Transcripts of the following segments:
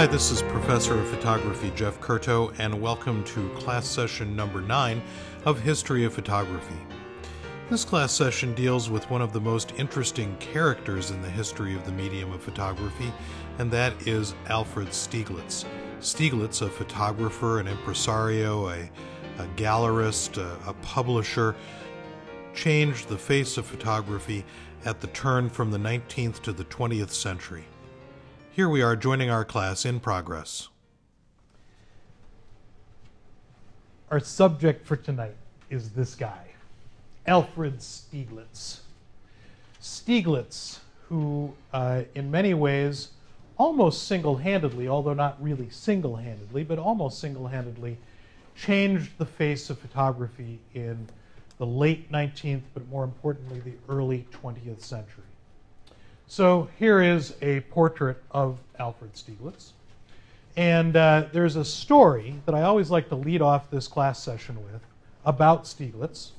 Hi, this is Professor of Photography Jeff Curto, and welcome to class session number nine of History of Photography. This class session deals with one of the most interesting characters in the history of the medium of photography, and that is Alfred Stieglitz. Stieglitz, a photographer, an impresario, a, a gallerist, a, a publisher, changed the face of photography at the turn from the 19th to the 20th century. Here we are joining our class in progress. Our subject for tonight is this guy, Alfred Stieglitz. Stieglitz, who uh, in many ways, almost single handedly, although not really single handedly, but almost single handedly, changed the face of photography in the late 19th, but more importantly, the early 20th century. So here is a portrait of Alfred Stieglitz. And uh, there's a story that I always like to lead off this class session with about Stieglitz,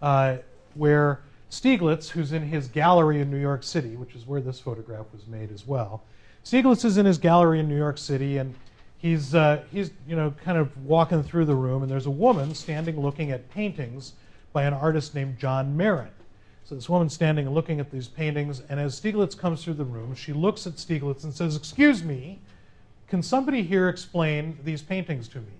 uh, where Stieglitz, who's in his gallery in New York City, which is where this photograph was made as well, Stieglitz is in his gallery in New York City, and he's, uh, he's you know, kind of walking through the room, and there's a woman standing looking at paintings by an artist named John Merritt. So this woman standing and looking at these paintings, and as Stieglitz comes through the room, she looks at Stieglitz and says, Excuse me, can somebody here explain these paintings to me?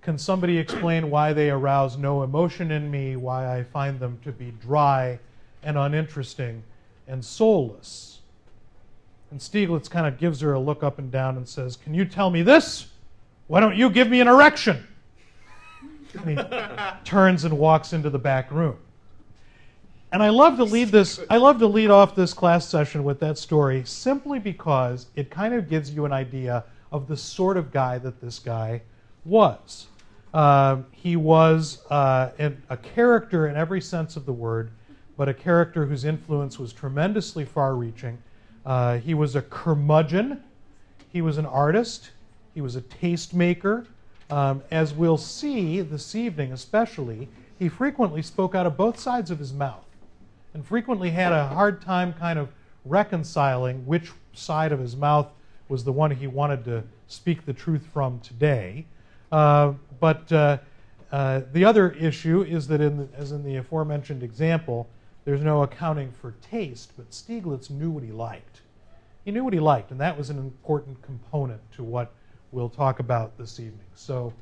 Can somebody explain why they arouse no emotion in me, why I find them to be dry and uninteresting and soulless? And Stieglitz kind of gives her a look up and down and says, Can you tell me this? Why don't you give me an erection? And he turns and walks into the back room. And I love to lead this I love to lead off this class session with that story simply because it kind of gives you an idea of the sort of guy that this guy was. Uh, he was uh, a character in every sense of the word, but a character whose influence was tremendously far reaching. Uh, he was a curmudgeon, he was an artist, he was a tastemaker, um, as we'll see this evening, especially, he frequently spoke out of both sides of his mouth and frequently had a hard time kind of reconciling which side of his mouth was the one he wanted to speak the truth from today. Uh, but uh, uh, the other issue is that, in the, as in the aforementioned example, there's no accounting for taste, but Stieglitz knew what he liked. He knew what he liked, and that was an important component to what we'll talk about this evening. So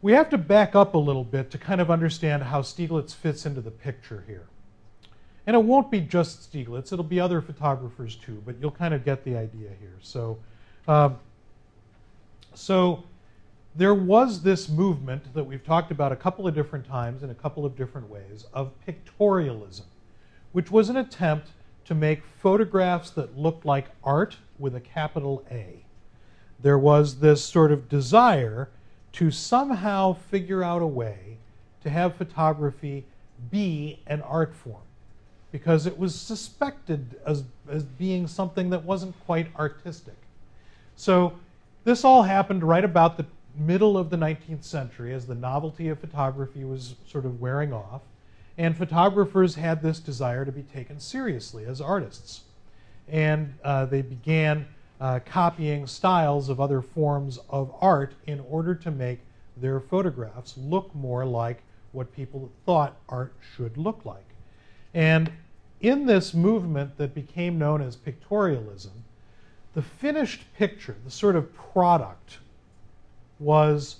we have to back up a little bit to kind of understand how Stieglitz fits into the picture here. And it won't be just Stieglitz, it'll be other photographers too, but you'll kind of get the idea here. So, um, so there was this movement that we've talked about a couple of different times in a couple of different ways of pictorialism, which was an attempt to make photographs that looked like art with a capital A there was this sort of desire to somehow figure out a way to have photography be an art form because it was suspected as, as being something that wasn't quite artistic. So this all happened right about the middle of the 19th century as the novelty of photography was sort of wearing off, and photographers had this desire to be taken seriously as artists. And uh, they began uh, copying styles of other forms of art in order to make their photographs look more like what people thought art should look like. And in this movement that became known as pictorialism, the finished picture, the sort of product, was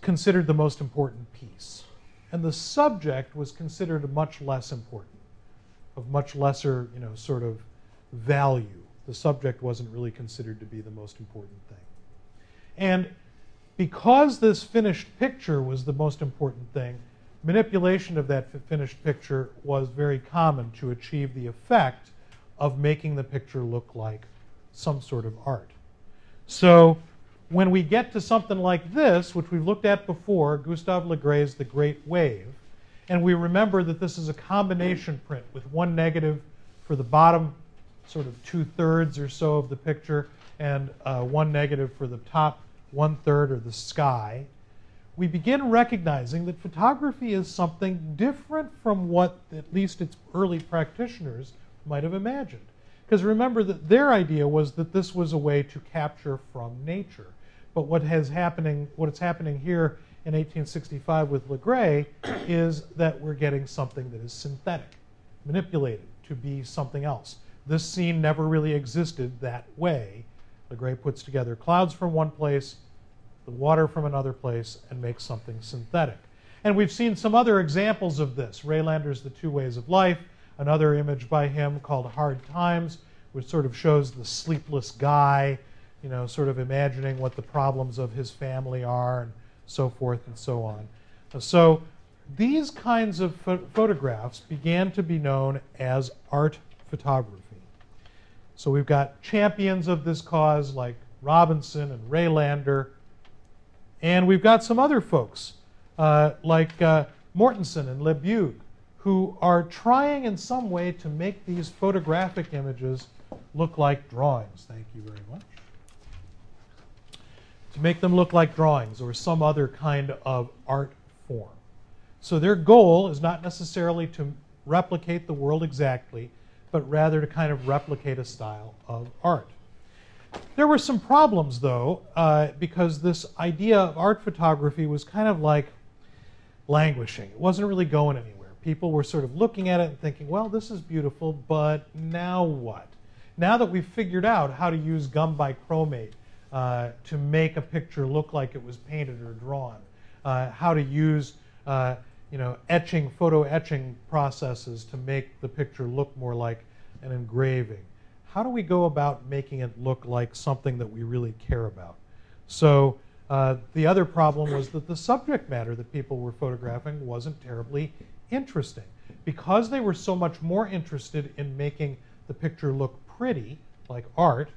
considered the most important piece. And the subject was considered much less important, of much lesser, you know, sort of value the subject wasn't really considered to be the most important thing. And because this finished picture was the most important thing, manipulation of that finished picture was very common to achieve the effect of making the picture look like some sort of art. So when we get to something like this, which we've looked at before, Gustave Le Gray's The Great Wave, and we remember that this is a combination print with one negative for the bottom sort of two thirds or so of the picture and uh, one negative for the top one third or the sky, we begin recognizing that photography is something different from what at least its early practitioners might have imagined. Because remember that their idea was that this was a way to capture from nature. But what has happening, what is happening here in 1865 with Le Gray is that we're getting something that is synthetic, manipulated to be something else. This scene never really existed that way. Le Gray puts together clouds from one place, the water from another place, and makes something synthetic. And we've seen some other examples of this. Rejlander's The Two Ways of Life, another image by him called Hard Times, which sort of shows the sleepless guy, you know, sort of imagining what the problems of his family are and so forth and so on. So these kinds of ph photographs began to be known as art photography. So we've got champions of this cause like Robinson and Rejlander, and we've got some other folks uh, like uh, Mortensen and Le Bègue, who are trying in some way to make these photographic images look like drawings. Thank you very much. To make them look like drawings or some other kind of art form. So their goal is not necessarily to replicate the world exactly, but rather to kind of replicate a style of art. There were some problems, though, uh, because this idea of art photography was kind of like languishing. It wasn't really going anywhere. People were sort of looking at it and thinking, well, this is beautiful, but now what? Now that we've figured out how to use gum bichromate uh, to make a picture look like it was painted or drawn, uh, how to use uh, you know, etching, photo etching processes to make the picture look more like an engraving. How do we go about making it look like something that we really care about? So uh, the other problem was that the subject matter that people were photographing wasn't terribly interesting. Because they were so much more interested in making the picture look pretty, like art,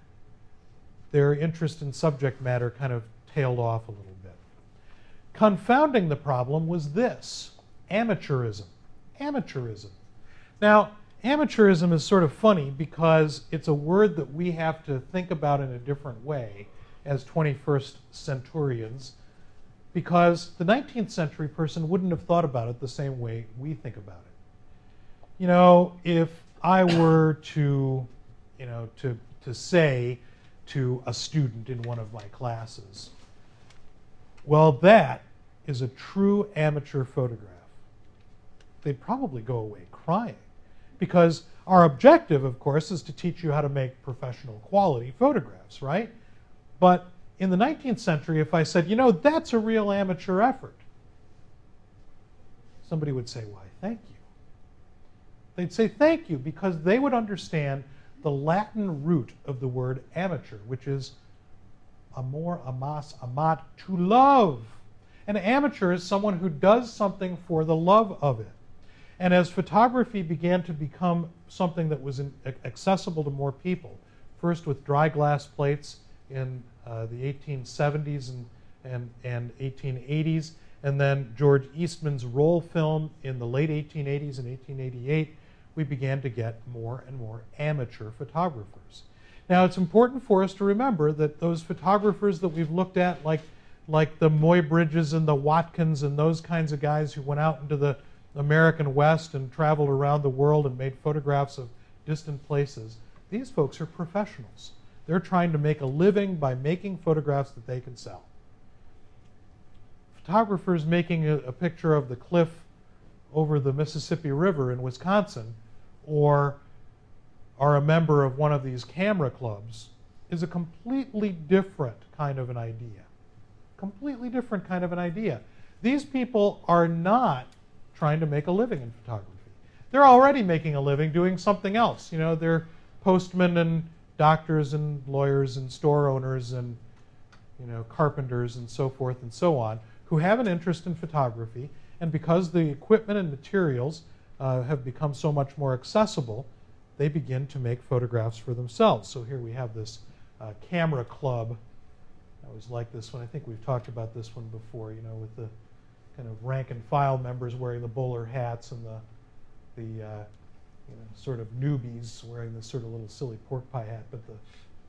their interest in subject matter kind of tailed off a little bit. Confounding the problem was this amateurism. Amateurism. Now, amateurism is sort of funny because it's a word that we have to think about in a different way as 21st centurions because the 19th century person wouldn't have thought about it the same way we think about it. You know, if I were to, you know, to, to say to a student in one of my classes, well, that is a true amateur photograph, they'd probably go away crying. Because our objective, of course, is to teach you how to make professional quality photographs, right? But in the 19th century, if I said, you know, that's a real amateur effort, somebody would say, why, thank you. They'd say thank you because they would understand the Latin root of the word amateur, which is amor, amas, amat, to love. An amateur is someone who does something for the love of it. And as photography began to become something that was accessible to more people, first with dry glass plates in uh, the 1870s and, and, and 1880s, and then George Eastman's roll film in the late 1880s and 1888, we began to get more and more amateur photographers. Now, it's important for us to remember that those photographers that we've looked at, like, like the Muybridges and the Watkins and those kinds of guys who went out into the American West and traveled around the world and made photographs of distant places, these folks are professionals. They're trying to make a living by making photographs that they can sell. Photographers making a, a picture of the cliff over the Mississippi River in Wisconsin or are a member of one of these camera clubs is a completely different kind of an idea. Completely different kind of an idea. These people are not trying to make a living in photography. They're already making a living doing something else. You know, they're postmen and doctors and lawyers and store owners and you know carpenters and so forth and so on who have an interest in photography and because the equipment and materials uh, have become so much more accessible they begin to make photographs for themselves so here we have this uh, camera club i always like this one i think we've talked about this one before you know with the kind of rank and file members wearing the bowler hats and the the uh, you know, sort of newbies wearing this sort of little silly pork pie hat, but the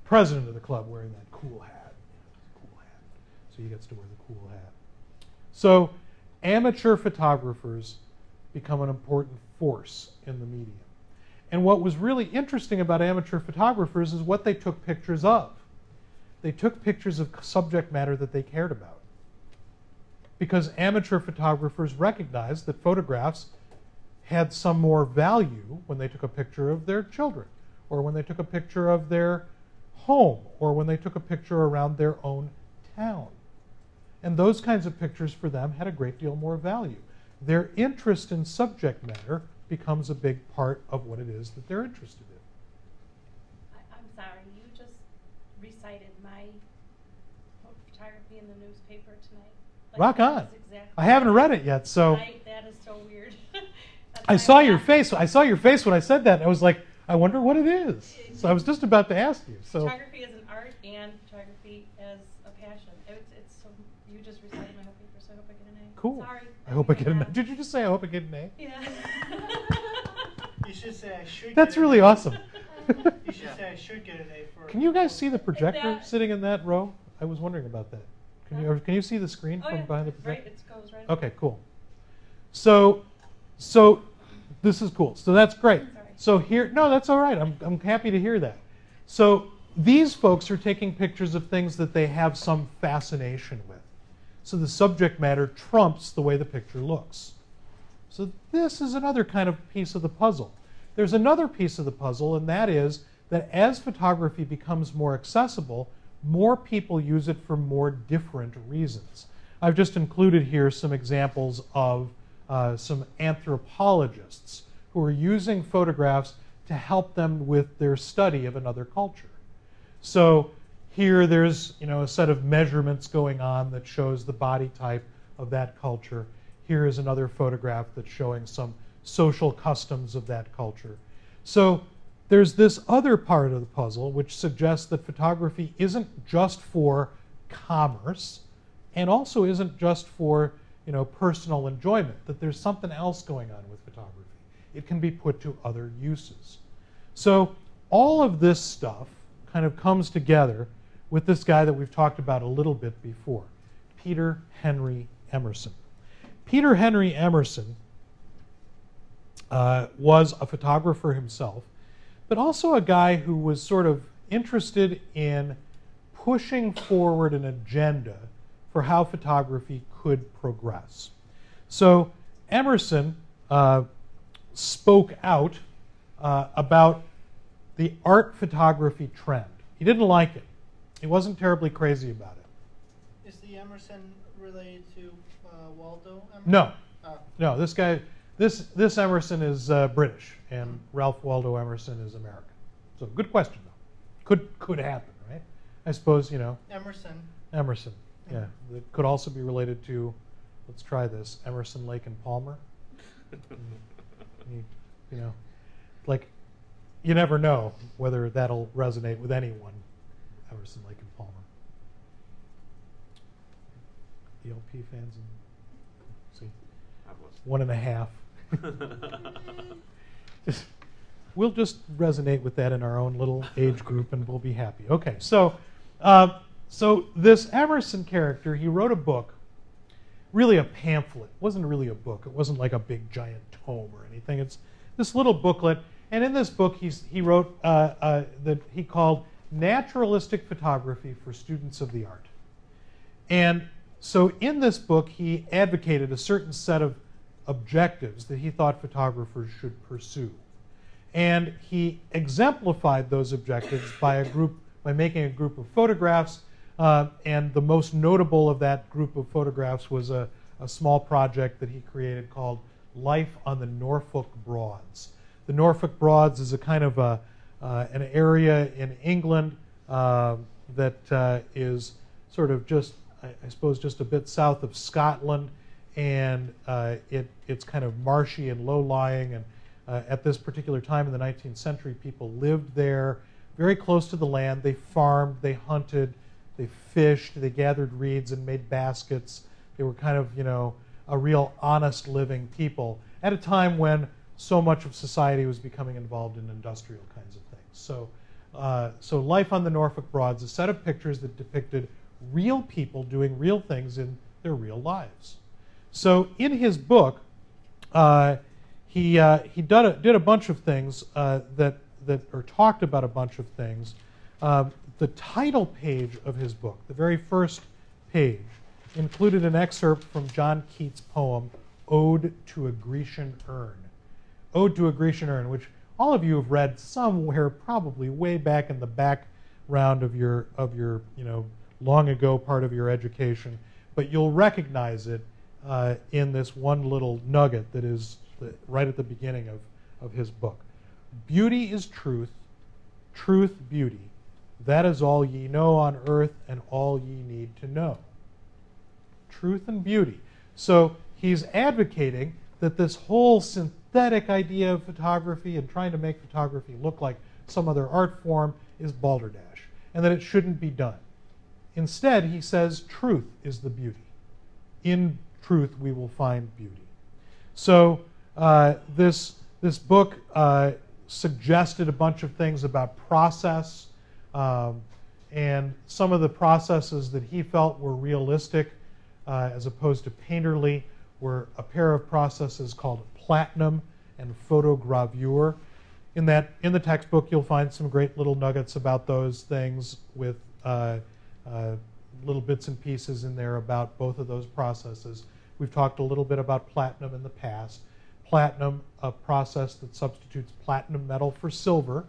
president of the club wearing that cool hat. cool hat. So he gets to wear the cool hat. So amateur photographers become an important force in the medium. And what was really interesting about amateur photographers is what they took pictures of. They took pictures of subject matter that they cared about. Because amateur photographers recognized that photographs had some more value when they took a picture of their children, or when they took a picture of their home, or when they took a picture around their own town. And those kinds of pictures for them had a great deal more value. Their interest in subject matter becomes a big part of what it is that they're interested in. I, I'm sorry, you just recited my photography in the tonight. Like, Rock on. exactly I haven't read it yet, so I, that is so weird. I saw I'm your face. I saw your face when I said that. I was like, I wonder what it is. So I was just about to ask you. So Photography as an art and photography as a passion. It's, it's so, you just recited my whole paper, so I hope I get an A. cool. Sorry. I hope I get an A. Did you just say I hope I get an A? Yeah. You should say I should. That's get an really A. awesome. You should say I should get an A for. Can you guys see the projector That- sitting in that row? I was wondering about that. Can you, can you see the screen Oh, from yeah, behind the it's right, projector? it goes right. Okay, cool. So, so this is cool. So that's great. So here, no, that's all right. I'm, I'm happy to hear that. So these folks are taking pictures of things that they have some fascination with. So the subject matter trumps the way the picture looks. So this is another kind of piece of the puzzle. There's another piece of the puzzle, and that is that as photography becomes more accessible, more people use it for more different reasons. I've just included here some examples of uh, some anthropologists who are using photographs to help them with their study of another culture. So here there's you know a set of measurements going on that shows the body type of that culture. Here is another photograph that's showing some social customs of that culture. So there's this other part of the puzzle which suggests that photography isn't just for commerce and also isn't just for you know personal enjoyment that there's something else going on with photography. It can be put to other uses. So all of this stuff kind of comes together with this guy that we've talked about a little bit before peter henry emerson. Peter henry emerson uh, was a photographer himself but also a guy who was sort of interested in pushing forward an agenda for how photography could progress. So Emerson uh, spoke out uh, about the art photography trend. He didn't like it. He wasn't terribly crazy about it. Is the Emerson related to uh, Waldo? Emerson? No, Oh. no. This guy, this this Emerson is uh, British, and Ralph Waldo Emerson is American. So good question though. Could could happen, right? I suppose you know Emerson. Emerson. Yeah, that could also be related to. Let's try this. Emerson, Lake, and Palmer. you, you know, like you never know whether that'll resonate with anyone. Emerson, Lake, and Palmer. ELP fans, and see one and a half. We'll just resonate with that in our own little age group, and we'll be happy. Okay, so uh, so this Emerson character, he wrote a book, really a pamphlet. It wasn't really a book. It wasn't like a big giant tome or anything. It's this little booklet, and in this book, he's, he wrote uh, uh, that he called "Naturalistic Photography for Students of the Art." And so in this book, he advocated a certain set of objectives that he thought photographers should pursue. And he exemplified those objectives by a group by making a group of photographs. Uh, and the most notable of that group of photographs was a, a small project that he created called Life on the Norfolk Broads. The Norfolk Broads is a kind of a, uh, an area in England uh, that uh, is sort of just, I, I suppose, just a bit south of Scotland, and uh, it, it's kind of marshy and low-lying. And uh, at this particular time in the 19th century, people lived there, very close to the land. They farmed, they hunted, they fished, they gathered reeds and made baskets. They were kind of, you know, a real honest living people at a time when so much of society was becoming involved in industrial kinds of things. So, uh, so Life on the Norfolk Broads, a set of pictures that depicted real people doing real things in their real lives. So in his book, uh, he, uh, he did, a, did a bunch of things uh, that, that, or talked about a bunch of things. Uh, the title page of his book, the very first page, included an excerpt from John Keats' poem, Ode to a Grecian Urn. Ode to a Grecian Urn, which all of you have read somewhere, probably way back in the background of your, of your you know, long ago part of your education, but you'll recognize it uh, in this one little nugget that is the, right at the beginning of, of his book. Beauty is truth, truth beauty. That is all ye know on earth and all ye need to know. Truth and beauty. So he's advocating that this whole synthetic idea of photography and trying to make photography look like some other art form is balderdash and that it shouldn't be done. Instead, he says truth is the beauty. In truth, we will find beauty. So uh, this, this book uh, suggested a bunch of things about process, um, and some of the processes that he felt were realistic uh, as opposed to painterly were a pair of processes called platinum and photogravure. In that, in the textbook, you'll find some great little nuggets about those things with uh, uh, little bits and pieces in there about both of those processes. We've talked a little bit about platinum in the past. Platinum, a process that substitutes platinum metal for silver,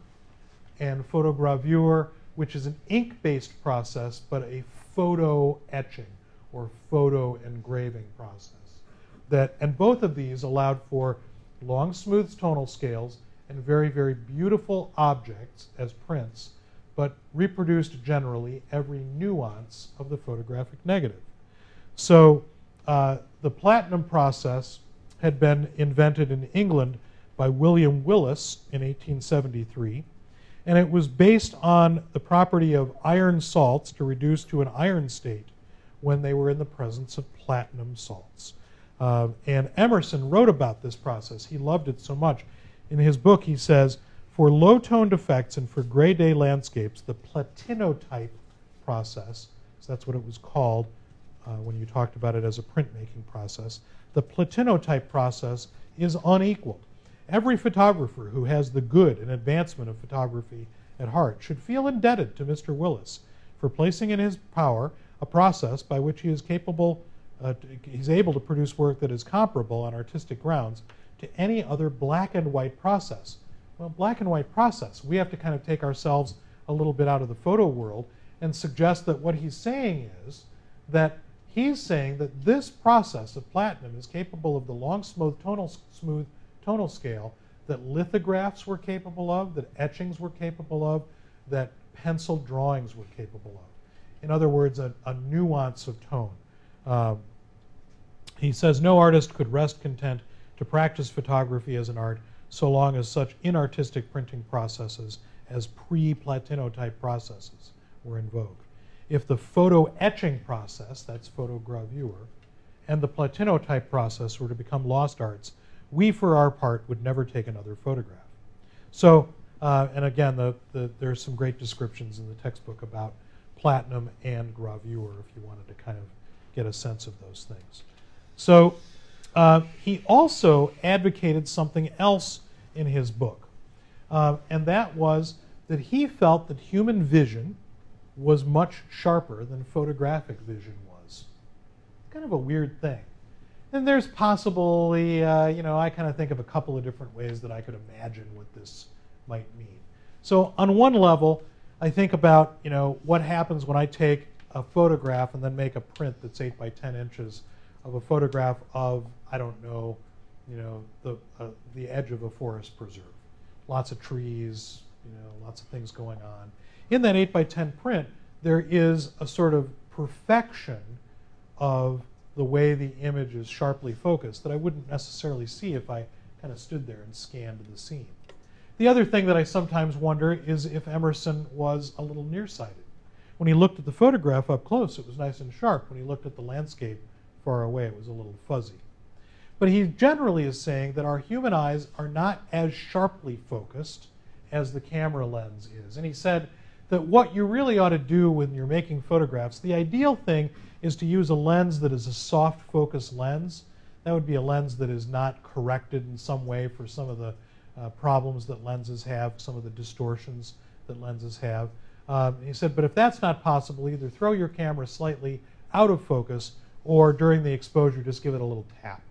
and photogravure, which is an ink-based process, but a photo etching or photo engraving process. That, and both of these allowed for long, smooth tonal scales and very, very beautiful objects as prints, but reproduced generally every nuance of the photographic negative. So uh, the platinum process had been invented in England by William Willis in 1873 and it was based on the property of iron salts to reduce to an iron state when they were in the presence of platinum salts. Uh, and Emerson wrote about this process. He loved it so much. In his book, he says, for low toned effects and for gray day landscapes, the platinotype process, so that's what it was called uh, when you talked about it as a printmaking process, the platinotype process is unequaled. Every photographer who has the good and advancement of photography at heart should feel indebted to Mr. Willis for placing in his power a process by which he is capable, uh, he's able to produce work that is comparable on artistic grounds to any other black and white process. Well, black and white process, we have to kind of take ourselves a little bit out of the photo world and suggest that what he's saying is that he's saying that this process of platinum is capable of the long, smooth, tonal, smooth tonal scale that lithographs were capable of, that etchings were capable of, that pencil drawings were capable of. In other words, a, a nuance of tone. Um, he says no artist could rest content to practice photography as an art so long as such inartistic printing processes as pre-platinotype processes were in vogue. If the photo etching process, that's photogravure, and the platinotype process were to become lost arts, we, for our part, would never take another photograph. So, uh, and again, the, the, there's some great descriptions in the textbook about platinum and gravure if you wanted to kind of get a sense of those things. So, uh, he also advocated something else in his book, uh, and that was that he felt that human vision was much sharper than photographic vision was. Kind of a weird thing. And there's possibly, uh, you know, I kind of think of a couple of different ways that I could imagine what this might mean. So on one level, I think about, you know, what happens when I take a photograph and then make a print that's 8 by 10 inches of a photograph of, I don't know, you know, the, uh, the edge of a forest preserve. Lots of trees, you know, lots of things going on. In that 8 by 10 print, there is a sort of perfection of the way the image is sharply focused that I wouldn't necessarily see if I kind of stood there and scanned the scene. The other thing that I sometimes wonder is if Emerson was a little nearsighted. When he looked at the photograph up close, it was nice and sharp. When he looked at the landscape far away, it was a little fuzzy. But he generally is saying that our human eyes are not as sharply focused as the camera lens is. And he said that what you really ought to do when you're making photographs, the ideal thing is to use a lens that is a soft focus lens That would be a lens that is not corrected in some way for some of the uh, problems that lenses have, some of the distortions that lenses have. Um, he said, but if that's not possible, either throw your camera slightly out of focus or during the exposure, just give it a little tap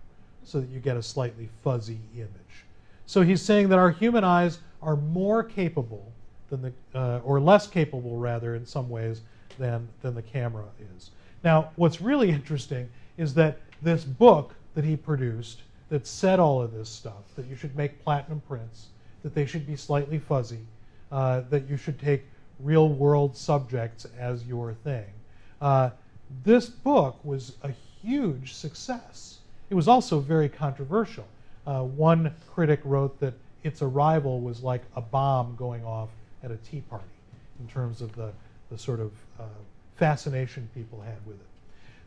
so that you get a slightly fuzzy image. So he's saying that our human eyes are more capable than the, uh, or less capable rather in some ways than, than the camera is. Now, what's really interesting is that this book that he produced that said all of this stuff, that you should make platinum prints, that they should be slightly fuzzy, uh, that you should take real world subjects as your thing. Uh, this book was a huge success. It was also very controversial. Uh, one critic wrote that its arrival was like a bomb going off at a tea party in terms of the, the sort of uh, fascination people had with it.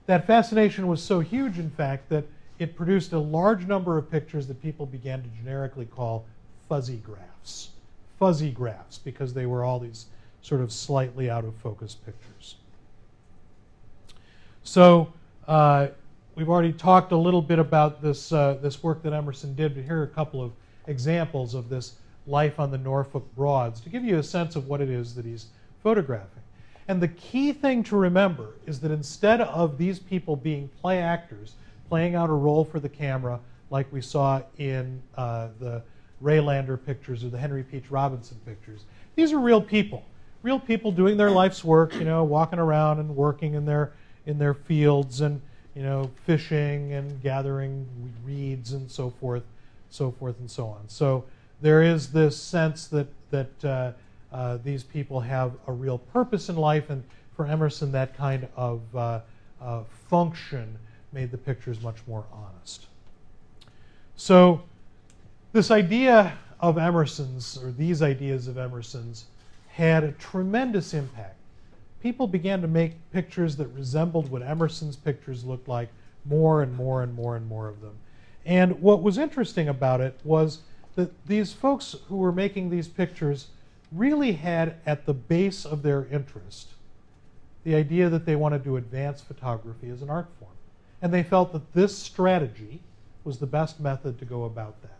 That fascination was so huge, in fact, that it produced a large number of pictures that people began to generically call fuzzy graphs. Fuzzy graphs, because they were all these sort of slightly out of focus pictures. So uh, we've already talked a little bit about this, uh, this work that Emerson did, but here are a couple of examples of this life on the Norfolk Broads to give you a sense of what it is that he's photographing. And the key thing to remember is that instead of these people being play actors, playing out a role for the camera, like we saw in uh, the Rejlander pictures or the Henry Peach Robinson pictures, these are real people. Real people doing their life's work, you know, walking around and working in their in their fields and you know fishing and gathering reeds and so forth, so forth and so on. So there is this sense that that uh, uh, these people have a real purpose in life, and for Emerson, that kind of uh, function made the pictures much more honest. So, this idea of Emerson's, or these ideas of Emerson's, had a tremendous impact. People began to make pictures that resembled what Emerson's pictures looked like, more and more and more and more of them. And what was interesting about it was that these folks who were making these pictures really had at the base of their interest the idea that they wanted to advance photography as an art form. And they felt that this strategy was the best method to go about that.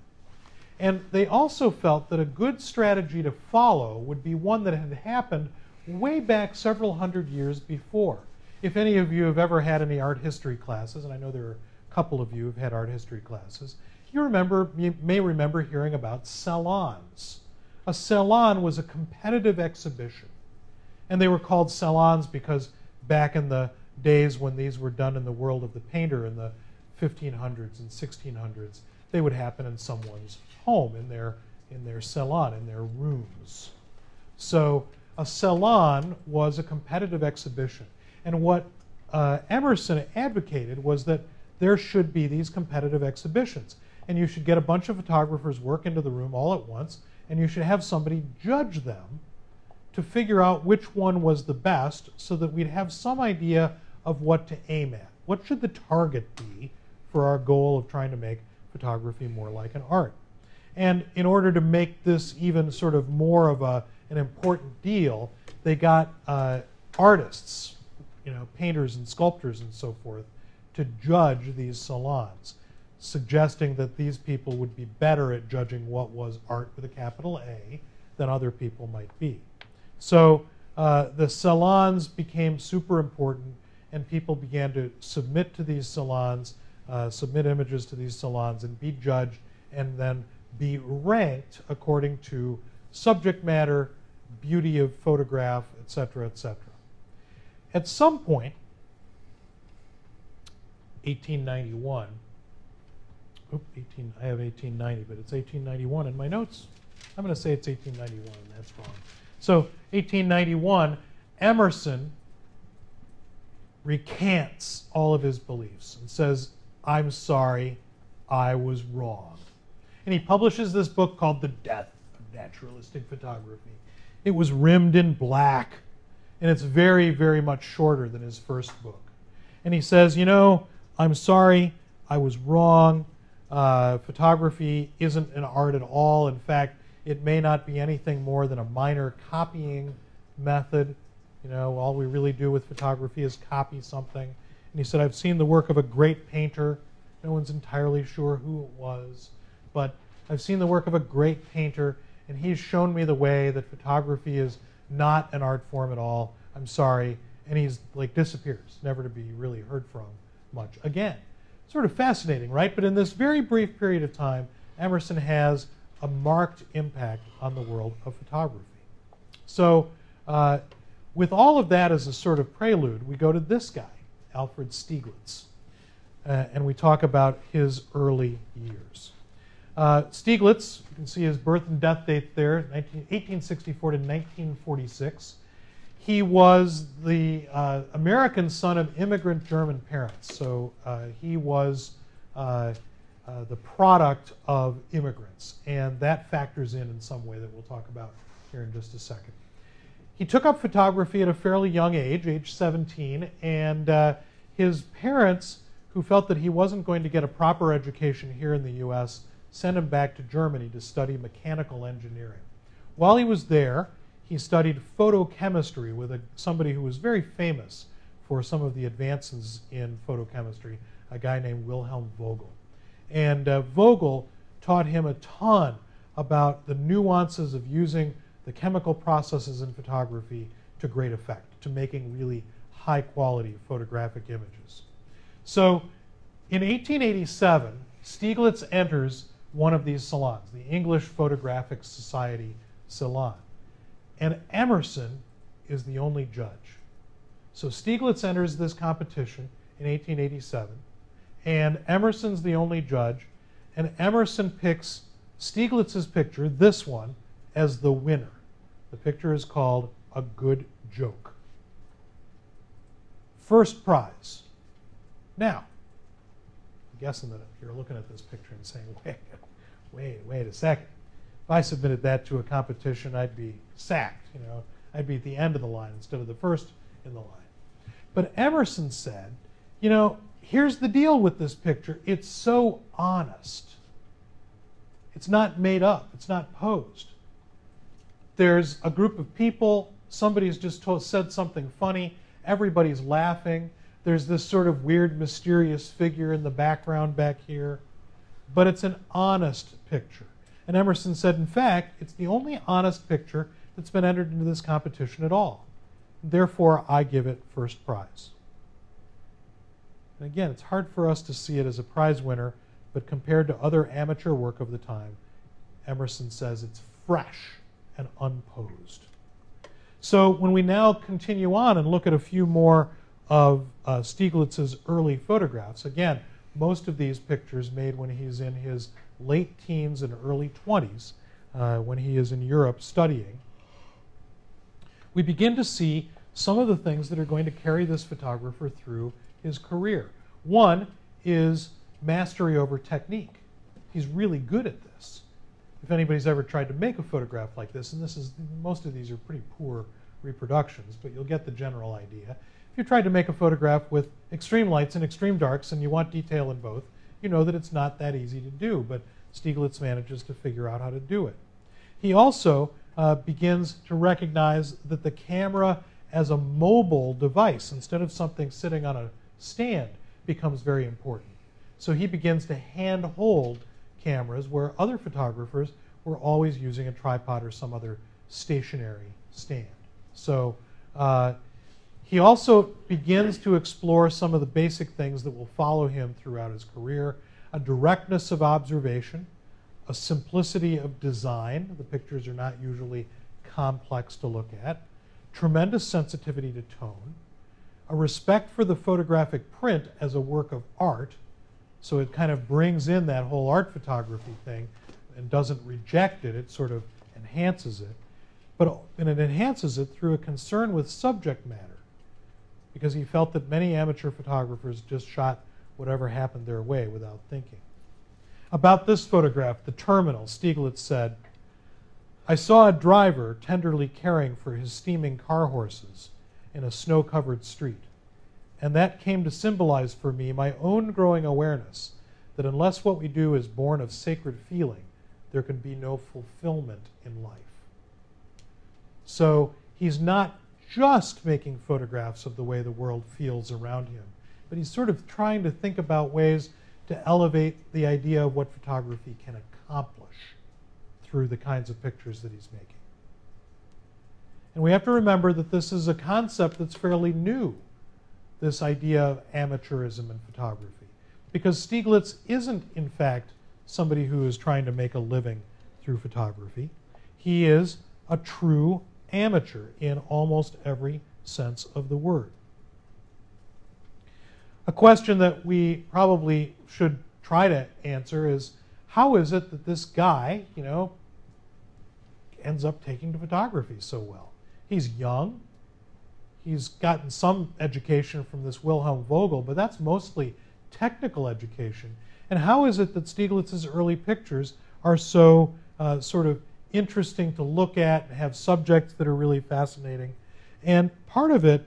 And they also felt that a good strategy to follow would be one that had happened way back several hundred years before. If any of you have ever had any art history classes, and I know there are a couple of you who've had art history classes, you remember you may remember hearing about salons. A salon was a competitive exhibition. And they were called salons because back in the days when these were done in the world of the painter in the 1500s and 1600s, they would happen in someone's home, in their, in their salon, in their rooms. So a salon was a competitive exhibition. And what uh, Emerson advocated was that there should be these competitive exhibitions. And you should get a bunch of photographers work into the room all at once and you should have somebody judge them to figure out which one was the best so that we'd have some idea of what to aim at. What should the target be for our goal of trying to make photography more like an art? And in order to make this even sort of more of a, an important deal, they got uh, artists, you know, painters and sculptors and so forth, to judge these salons suggesting that these people would be better at judging what was art with a capital A than other people might be. So uh, the salons became super important, and people began to submit to these salons, uh, submit images to these salons, and be judged, and then be ranked according to subject matter, beauty of photograph, etc., etc. At some point, 1891, Oop, 18, I have 1890, but it's 1891 in my notes. I'm going to say it's 1891, and that's wrong. So 1891, Emerson recants all of his beliefs and says, I'm sorry, I was wrong. And he publishes this book called The Death of Naturalistic Photography. It was rimmed in black, and it's very, very much shorter than his first book. And he says, You know, I'm sorry, I was wrong. Uh, photography isn't an art at all. In fact, it may not be anything more than a minor copying method. You know, all we really do with photography is copy something. And he said, I've seen the work of a great painter. No one's entirely sure who it was, but I've seen the work of a great painter, and he's shown me the way that photography is not an art form at all. I'm sorry. And he's like disappears, never to be really heard from much again. Sort of fascinating, right? But in this very brief period of time, Emerson has a marked impact on the world of photography. So, uh, with all of that as a sort of prelude, we go to this guy, Alfred Stieglitz, uh, and we talk about his early years. Uh, Stieglitz, you can see his birth and death date there, 19, 1864 to 1946. He was the uh, American son of immigrant German parents, so uh, he was uh, uh, the product of immigrants, and that factors in in some way that we'll talk about here in just a second. He took up photography at a fairly young age, age 17, and uh, his parents, who felt that he wasn't going to get a proper education here in the U.S., sent him back to Germany to study mechanical engineering. While he was there, he studied photochemistry with a, somebody who was very famous for some of the advances in photochemistry, a guy named Wilhelm Vogel. And uh, Vogel taught him a ton about the nuances of using the chemical processes in photography to great effect, to making really high quality photographic images. So in 1887, Stieglitz enters one of these salons, the English Photographic Society Salon. And Emerson is the only judge. So Stieglitz enters this competition in 1887, and Emerson's the only judge, and Emerson picks Stieglitz's picture, this one, as the winner. The picture is called A Good Joke. First prize. Now, I'm guessing that you're looking at this picture and saying, wait, wait, wait a second. If I submitted that to a competition, I'd be sacked. You know, I'd be at the end of the line instead of the first in the line. But Emerson said, you know, here's the deal with this picture. It's so honest. It's not made up. It's not posed. There's a group of people. Somebody's just told, said something funny. Everybody's laughing. There's this sort of weird, mysterious figure in the background back here. But it's an honest picture. And Emerson said, in fact, it's the only honest picture that's been entered into this competition at all. Therefore, I give it first prize. And again, it's hard for us to see it as a prize winner, but compared to other amateur work of the time, Emerson says it's fresh and unposed. So when we now continue on and look at a few more of uh, Stieglitz's early photographs, again, most of these pictures made when he's in his late teens and early 20s, uh, when he is in Europe studying, we begin to see some of the things that are going to carry this photographer through his career. One is mastery over technique. He's really good at this. If anybody's ever tried to make a photograph like this, and this is most of these are pretty poor reproductions, but you'll get the general idea. If you tried to make a photograph with extreme lights and extreme darks and you want detail in both, you know that it's not that easy to do, but Stieglitz manages to figure out how to do it. He also uh, begins to recognize that the camera as a mobile device, instead of something sitting on a stand, becomes very important. So he begins to handhold cameras where other photographers were always using a tripod or some other stationary stand. So uh, he also begins to explore some of the basic things that will follow him throughout his career a directness of observation, a simplicity of design. The pictures are not usually complex to look at, tremendous sensitivity to tone, a respect for the photographic print as a work of art. So it kind of brings in that whole art photography thing and doesn't reject it, it sort of enhances it. But, and it enhances it through a concern with subject matter because he felt that many amateur photographers just shot whatever happened their way without thinking. About this photograph, the terminal, Stieglitz said, I saw a driver tenderly caring for his steaming car horses in a snow covered street, and that came to symbolize for me my own growing awareness that unless what we do is born of sacred feeling, there can be no fulfillment in life. So he's not just making photographs of the way the world feels around him, but he's sort of trying to think about ways to elevate the idea of what photography can accomplish through the kinds of pictures that he's making. And we have to remember that this is a concept that's fairly new, this idea of amateurism in photography. Because Stieglitz isn't, in fact, somebody who is trying to make a living through photography. He is a true amateur in almost every sense of the word. A question that we probably should try to answer is how is it that this guy, you know, ends up taking to photography so well? He's young. He's gotten some education from this Wilhelm Vogel, but that's mostly technical education. And how is it that Stieglitz's early pictures are so uh, sort of interesting to look at and have subjects that are really fascinating? And part of it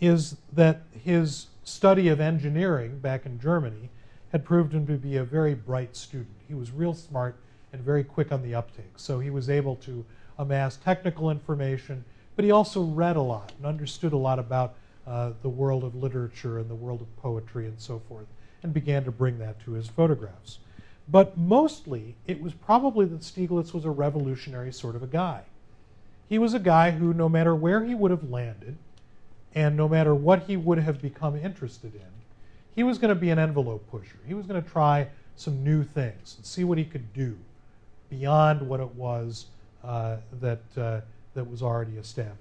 is that his study of engineering back in Germany had proved him to be a very bright student. He was real smart and very quick on the uptake. So he was able to amass technical information but he also read a lot and understood a lot about uh, the world of literature and the world of poetry and so forth, and began to bring that to his photographs. But mostly, it was probably that Stieglitz was a revolutionary sort of a guy. He was a guy who, no matter where he would have landed, and no matter what he would have become interested in, he was going to be an envelope pusher. He was going to try some new things and see what he could do beyond what it was uh, that uh, that was already established.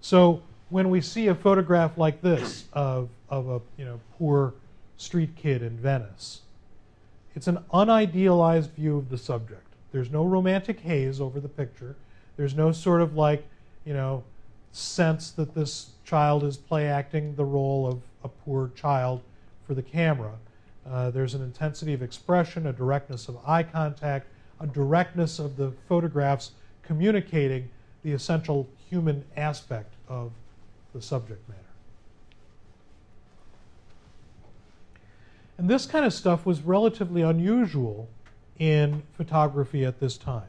So when we see a photograph like this of, of a you know, poor street kid in Venice, it's an unidealized view of the subject. There's no romantic haze over the picture. There's no sort of like, you know, sense that this child is play acting the role of a poor child for the camera. Uh, there's an intensity of expression, a directness of eye contact, a directness of the photographs communicating the essential human aspect of the subject matter. And this kind of stuff was relatively unusual in photography at this time.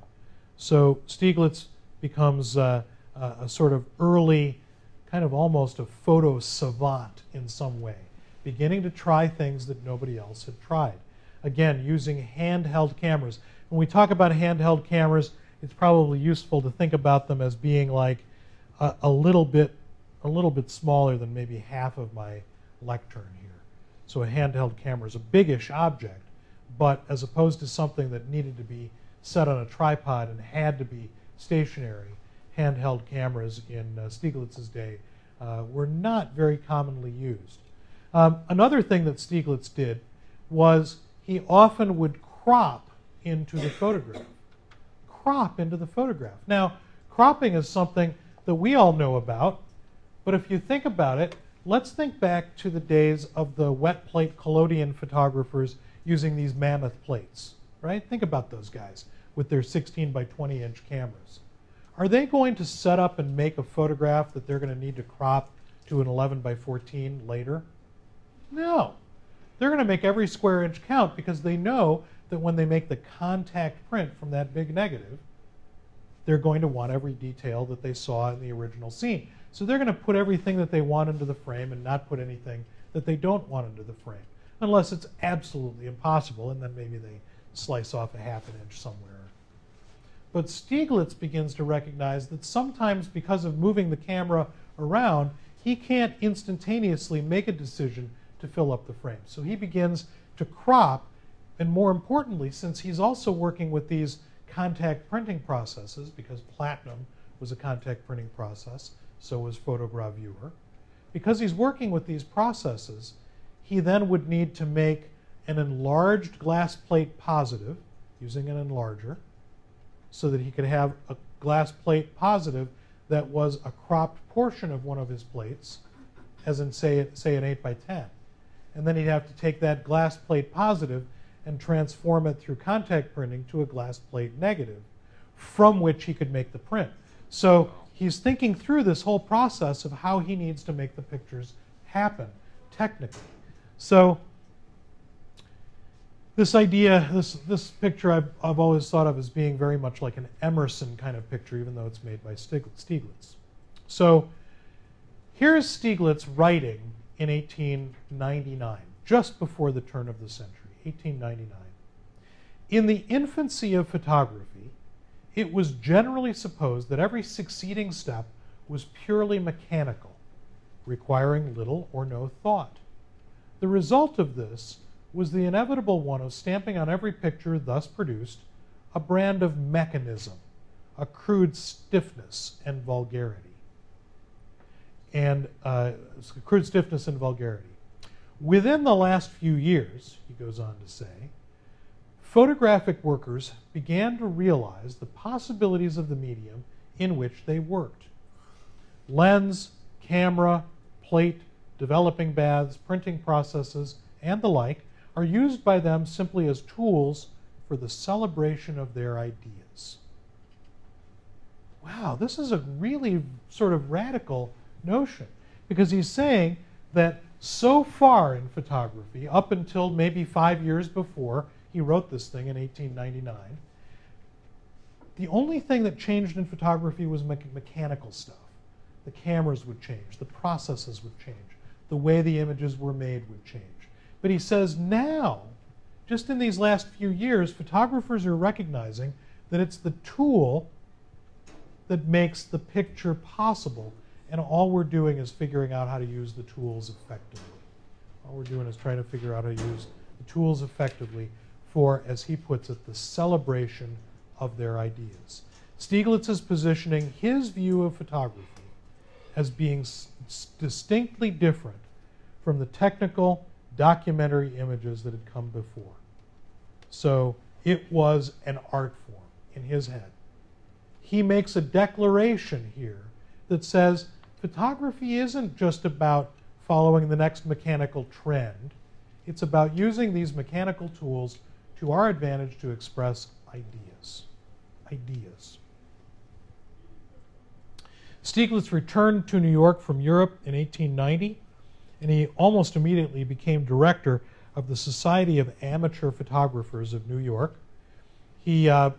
So Stieglitz becomes uh, a sort of early, kind of almost a photo savant in some way, beginning to try things that nobody else had tried. Again, using handheld cameras. When we talk about handheld cameras, it's probably useful to think about them as being like a, a, little bit a little bit smaller than maybe half of my lectern. So a handheld camera is a biggish object, but as opposed to something that needed to be set on a tripod and had to be stationary, handheld cameras in uh, Stieglitz's day uh, were not very commonly used. Um, another thing that Stieglitz did was he often would crop into the photograph crop into the photograph. Now, cropping is something that we all know about, but if you think about it, let's think back to the days of the wet plate collodion photographers using these mammoth plates, right? Think about those guys with their 16 by 20 inch cameras. Are they going to set up and make a photograph that they're going to need to crop to an 11 by 14 later? No. They're going to make every square inch count because they know that when they make the contact print from that big negative, they're going to want every detail that they saw in the original scene. So they're going to put everything that they want into the frame and not put anything that they don't want into the frame, unless it's absolutely impossible, and then maybe they slice off a half an inch somewhere. But Stieglitz begins to recognize that sometimes, because of moving the camera around, he can't instantaneously make a decision to fill up the frame. So he begins to crop and more importantly, since he's also working with these contact printing processes, because platinum was a contact printing process, so was photogravure, because he's working with these processes, he then would need to make an enlarged glass plate positive using an enlarger so that he could have a glass plate positive that was a cropped portion of one of his plates, as in, say, say an 8 by 10. And then he'd have to take that glass plate positive and transform it through contact printing to a glass plate negative from which he could make the print. So he's thinking through this whole process of how he needs to make the pictures happen technically. So this idea, this, this picture I've, I've always thought of as being very much like an Emerson kind of picture, even though it's made by Stieglitz. So here's Stieglitz writing in 1899. just before the turn of the century, 1899. In the infancy of photography, it was generally supposed that every succeeding step was purely mechanical, requiring little or no thought. The result of this was the inevitable one of stamping on every picture thus produced a brand of mechanism, a crude stiffness and vulgarity. And uh, crude stiffness and vulgarity. Within the last few years, he goes on to say, photographic workers began to realize the possibilities of the medium in which they worked. Lens, camera, plate, developing baths, printing processes, and the like are used by them simply as tools for the celebration of their ideas. Wow, this is a really sort of radical notion because he's saying that so far in photography, up until maybe five years before he wrote this thing in 1899, the only thing that changed in photography was me mechanical stuff. The cameras would change, the processes would change, the way the images were made would change. But he says now, just in these last few years, photographers are recognizing that it's the tool that makes the picture possible and all we're doing is figuring out how to use the tools effectively. All we're doing is trying to figure out how to use the tools effectively for, as he puts it, the celebration of their ideas. Stieglitz is positioning his view of photography as being distinctly different from the technical documentary images that had come before. So it was an art form in his head. He makes a declaration here that says photography isn't just about following the next mechanical trend. It's about using these mechanical tools to our advantage to express ideas. Ideas. Stieglitz returned to New York from Europe in 1890, and he almost immediately became director of the Society of Amateur Photographers of New York. He, uh,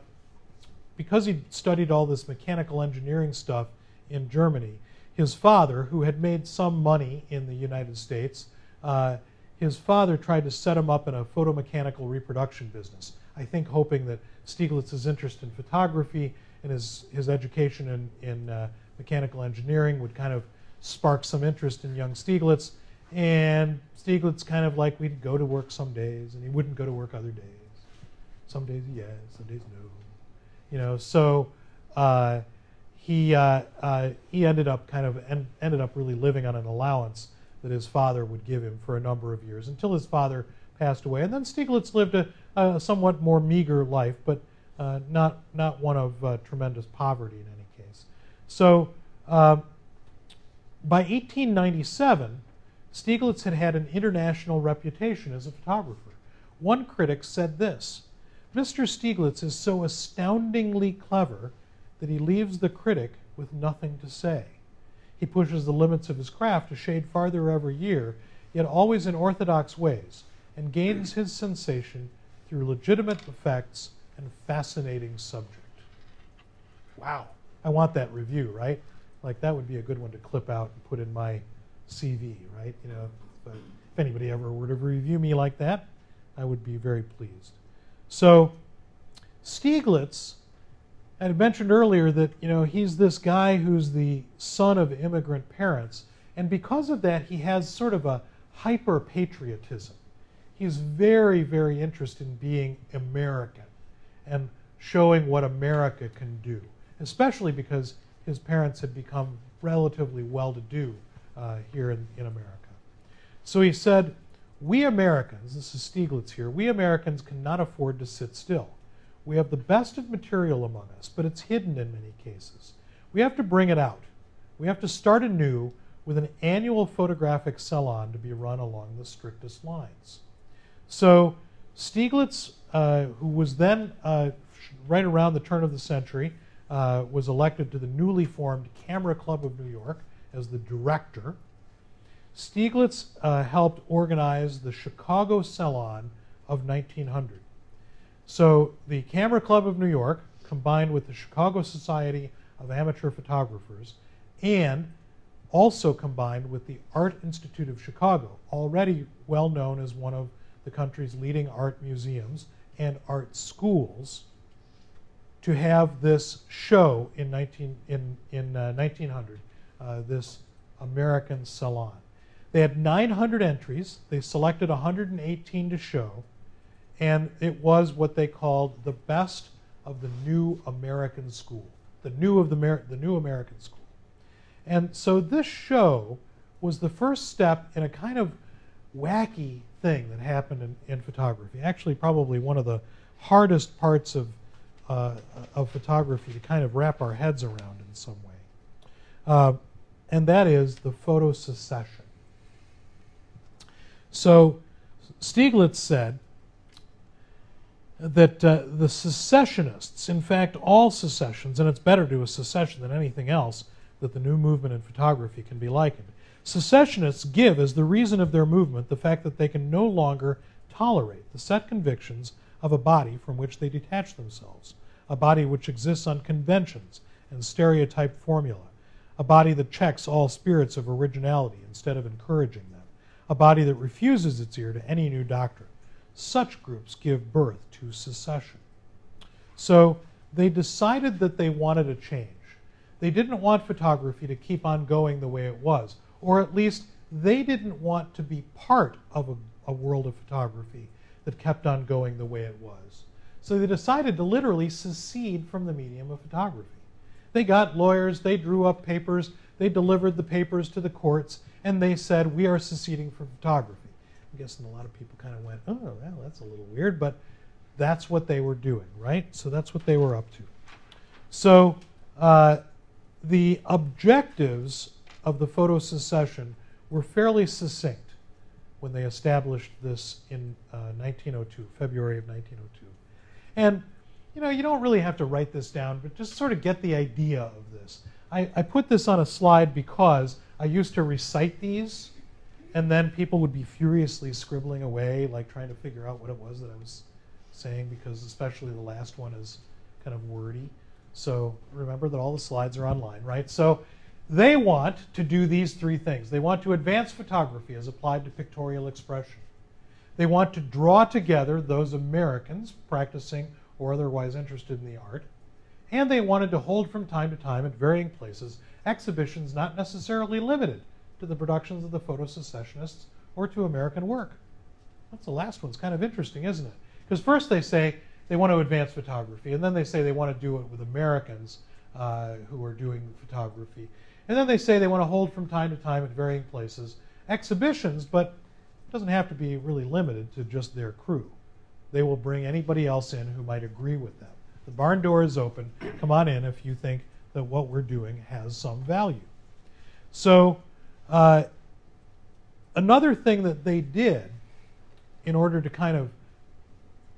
because he studied all this mechanical engineering stuff in Germany, his father, who had made some money in the United States, uh, his father tried to set him up in a photomechanical reproduction business. I think hoping that Stieglitz's interest in photography and his, his education in, in uh, mechanical engineering would kind of spark some interest in young Stieglitz. And Stieglitz kind of like we'd go to work some days and he wouldn't go to work other days. Some days yes, some days no. You know, so uh, he uh, uh, he ended up kind of en- ended up really living on an allowance that his father would give him for a number of years until his father passed away. And then Stieglitz lived a, a somewhat more meager life, but uh, not not one of uh, tremendous poverty in any case. So uh, by 1897, Stieglitz had had an international reputation as a photographer. One critic said this Mr. Stieglitz is so astoundingly clever that he leaves the critic with nothing to say. He pushes the limits of his craft a shade farther every year, yet always in orthodox ways, and gains his sensation through legitimate effects and fascinating subject. Wow. I want that review, right? Like that would be a good one to clip out and put in my CV, right? You know, if, uh, if anybody ever were to review me like that, I would be very pleased. So Stieglitz I mentioned earlier that you know he's this guy who's the son of immigrant parents, and because of that, he has sort of a hyper patriotism. He's very, very interested in being American and showing what America can do, especially because his parents had become relatively well to do uh, here in, in America. So he said, We Americans, this is Stieglitz here, we Americans cannot afford to sit still. We have the best of material among us, but it's hidden in many cases. We have to bring it out. We have to start anew with an annual photographic salon to be run along the strictest lines. So Stieglitz, uh, who was then uh, right around the turn of the century, uh, was elected to the newly formed Camera Club of New York as the director. Stieglitz uh, helped organize the Chicago Salon of 1900. So the Camera Club of New York, combined with the Chicago Society of Amateur Photographers, and also combined with the Art Institute of Chicago, already well known as one of the country's leading art museums and art schools, to have this show in, 19, in, in uh, 1900, uh, this American Salon. They had 900 entries. They selected 118 to show, and it was what they called the best of the new American school, the new of the, Mer- the new American school. And so this show was the first step in a kind of wacky thing that happened in, in photography. Actually, probably one of the hardest parts of, uh, of photography to kind of wrap our heads around in some way. Uh, and that is the photo secession. So Stieglitz said that uh, the secessionists, in fact, all secessions, and it's better to do a secession than anything else, that the new movement in photography can be likened. Secessionists give as the reason of their movement the fact that they can no longer tolerate the set convictions of a body from which they detach themselves, a body which exists on conventions and stereotyped formula, a body that checks all spirits of originality instead of encouraging them, a body that refuses its ear to any new doctrine. Such groups give birth to secession. So they decided that they wanted a change. They didn't want photography to keep on going the way it was, or at least they didn't want to be part of a, a world of photography that kept on going the way it was. So they decided to literally secede from the medium of photography. They got lawyers, they drew up papers, they delivered the papers to the courts, and they said, We are seceding from photography. Guessing a lot of people kind of went, Oh, well, that's a little weird, but that's what they were doing, right? So that's what they were up to. So uh, the objectives of the photo secession were fairly succinct when they established this in uh, 1902, February of 1902. And you know, you don't really have to write this down, but just sort of get the idea of this. I, I put this on a slide because I used to recite these, and then people would be furiously scribbling away, like trying to figure out what it was that I was saying, because especially the last one is kind of wordy. So remember that all the slides are online, right? So they want to do these three things. They want to advance photography as applied to pictorial expression. They want to draw together those Americans practicing or otherwise interested in the art. And they wanted to hold from time to time at varying places exhibitions not necessarily limited to the productions of the photo secessionists or to American work. That's the last one's kind of interesting, isn't it? Because first they say they want to advance photography, and then they say they want to do it with Americans uh, who are doing photography. And then they say they want to hold from time to time at varying places exhibitions, but it doesn't have to be really limited to just their crew. They will bring anybody else in who might agree with them. The barn door is open. Come on in if you think that what we're doing has some value. So, uh, another thing that they did in order to kind of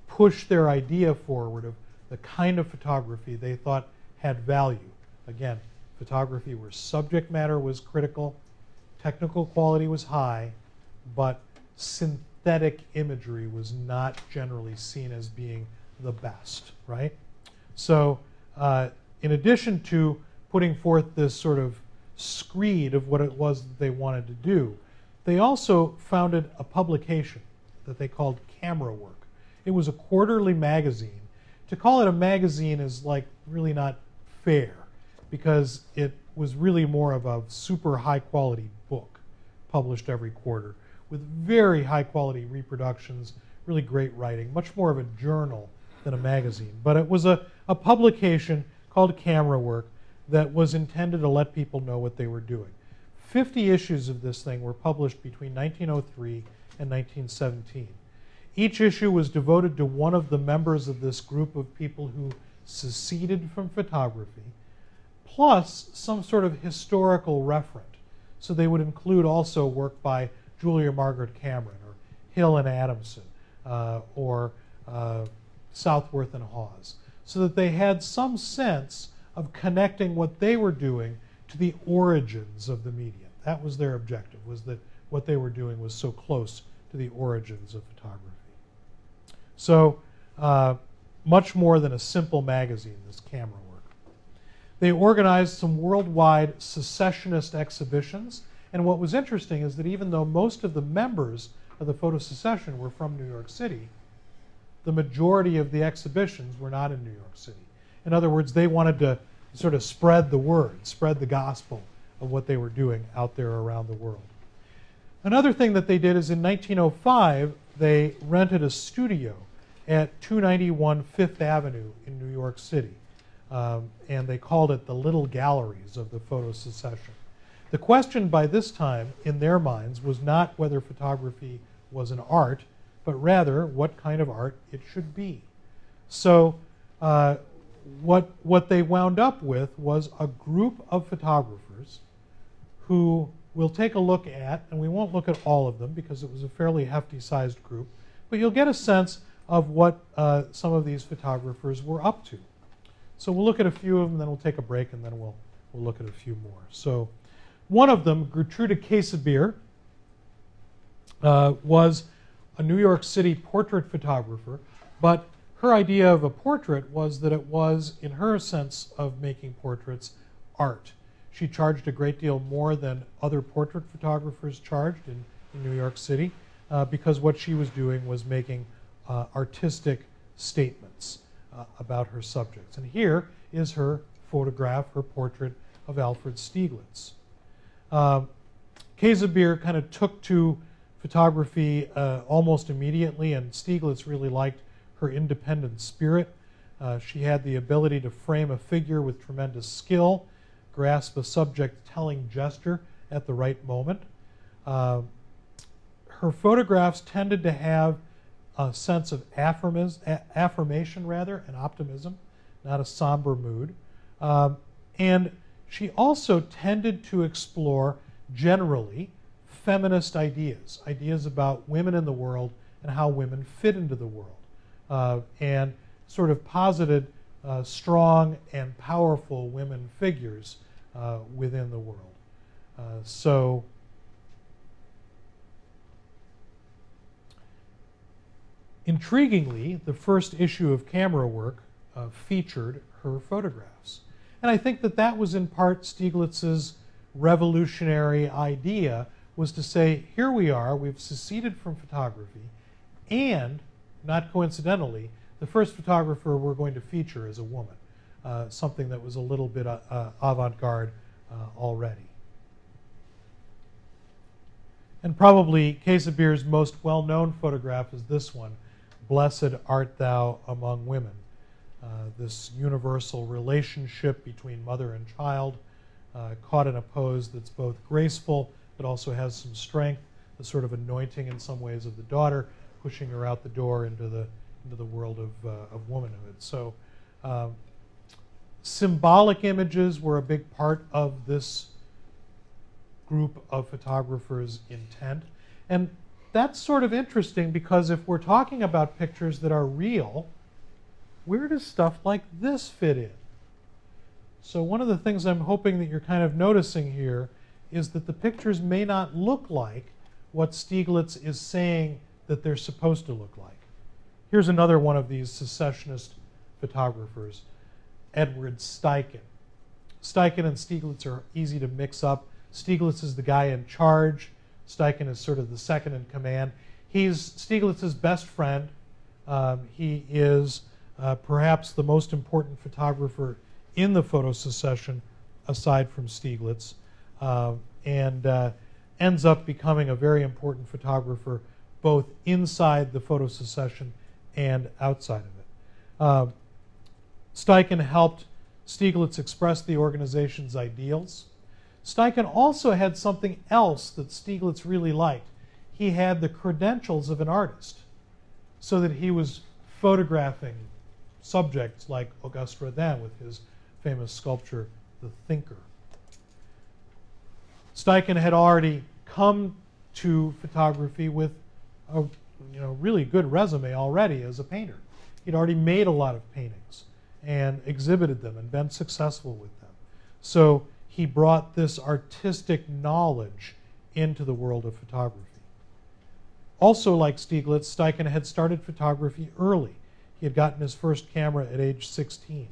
push their idea forward of the kind of photography they thought had value. Again, photography where subject matter was critical, technical quality was high, but synthetic imagery was not generally seen as being the best, right? So, uh, in addition to putting forth this sort of screed of what it was that they wanted to do, they also founded a publication that they called Camera Work. It was a quarterly magazine. To call it a magazine is like really not fair because it was really more of a super high quality book published every quarter with very high quality reproductions, really great writing, much more of a journal than a magazine. But it was a, a publication called Camera Work that was intended to let people know what they were doing. 50 issues of this thing were published between 1903 and 1917. Each issue was devoted to one of the members of this group of people who seceded from photography, plus some sort of historical referent. So they would include also work by Julia Margaret Cameron or Hill and Adamson uh, or uh, Southworth and Hawes, so that they had some sense of connecting what they were doing to the origins of the medium. That was their objective, was that what they were doing was so close to the origins of photography. So, uh, much more than a simple magazine, this camera work. They organized some worldwide secessionist exhibitions. And what was interesting is that even though most of the members of the photo secession were from New York City, the majority of the exhibitions were not in New York City. In other words, they wanted to sort of spread the word, spread the gospel of what they were doing out there around the world. Another thing that they did is in 1905, they rented a studio at 291 Fifth Avenue in New York City. Um, and they called it the Little Galleries of the Photo Secession. The question by this time, in their minds, was not whether photography was an art, but rather what kind of art it should be. So, uh, what, what they wound up with was a group of photographers who we'll take a look at, and we won't look at all of them because it was a fairly hefty sized group, but you'll get a sense of what uh, some of these photographers were up to. So we'll look at a few of them, then we'll take a break, and then we'll, we'll look at a few more. So one of them, Gertrude Kasebier, uh, was a New York City portrait photographer, but her idea of a portrait was that it was, in her sense of making portraits, art. She charged a great deal more than other portrait photographers charged in, in New York City uh, because what she was doing was making uh, artistic statements uh, about her subjects. And here is her photograph, her portrait of Alfred Stieglitz. Uh, kind of took to photography uh, almost immediately, and Stieglitz really liked her independent spirit. Uh, she had the ability to frame a figure with tremendous skill grasp a subject telling gesture at the right moment. Uh, her photographs tended to have a sense of affirmation, rather, and optimism, not a somber mood. Um, and she also tended to explore generally feminist ideas, ideas about women in the world and how women fit into the world, and sort of posited uh, strong and powerful women figures uh, within the world. Uh, so, intriguingly, the first issue of Camera Work uh, featured her photographs. And I think that that was in part Stieglitz's revolutionary idea was to say, here we are, we've seceded from photography, and, not coincidentally, the first photographer we're going to feature is a woman uh, something that was a little bit uh, uh avant-garde uh, already. And probably Kasebier's most well-known photograph is this one, Blessed Art Thou Among Women. Uh, this universal relationship between mother and child, caught in a pose that's both graceful but also has some strength, the sort of anointing in some ways of the daughter, pushing her out the door into the into the world of, uh, of womanhood. So um, symbolic images were a big part of this group of photographers' intent. And that's sort of interesting because if we're talking about pictures that are real, where does stuff like this fit in? So, one of the things I'm hoping that you're kind of noticing here is that the pictures may not look like what Stieglitz is saying that they're supposed to look like. Here's another one of these secessionist photographers. Edward Steichen. Steichen and Stieglitz are easy to mix up. Stieglitz is the guy in charge. Steichen is sort of the second in command. He's Stieglitz's best friend. Um, he is uh, perhaps the most important photographer in the photo secession, aside from Stieglitz, uh, and uh, ends up becoming a very important photographer both inside the photo secession and outside of it. Uh, Steichen helped Stieglitz express the organization's ideals. Steichen also had something else that Stieglitz really liked. He had the credentials of an artist, so that he was photographing subjects like Auguste Rodin with his famous sculpture, The Thinker. Steichen had already come to photography with a you know, really good resume already as a painter. He'd already made a lot of paintings and exhibited them and been successful with them. So he brought this artistic knowledge into the world of photography. Also, like Stieglitz, Steichen had started photography early. He had gotten his first camera at age 16.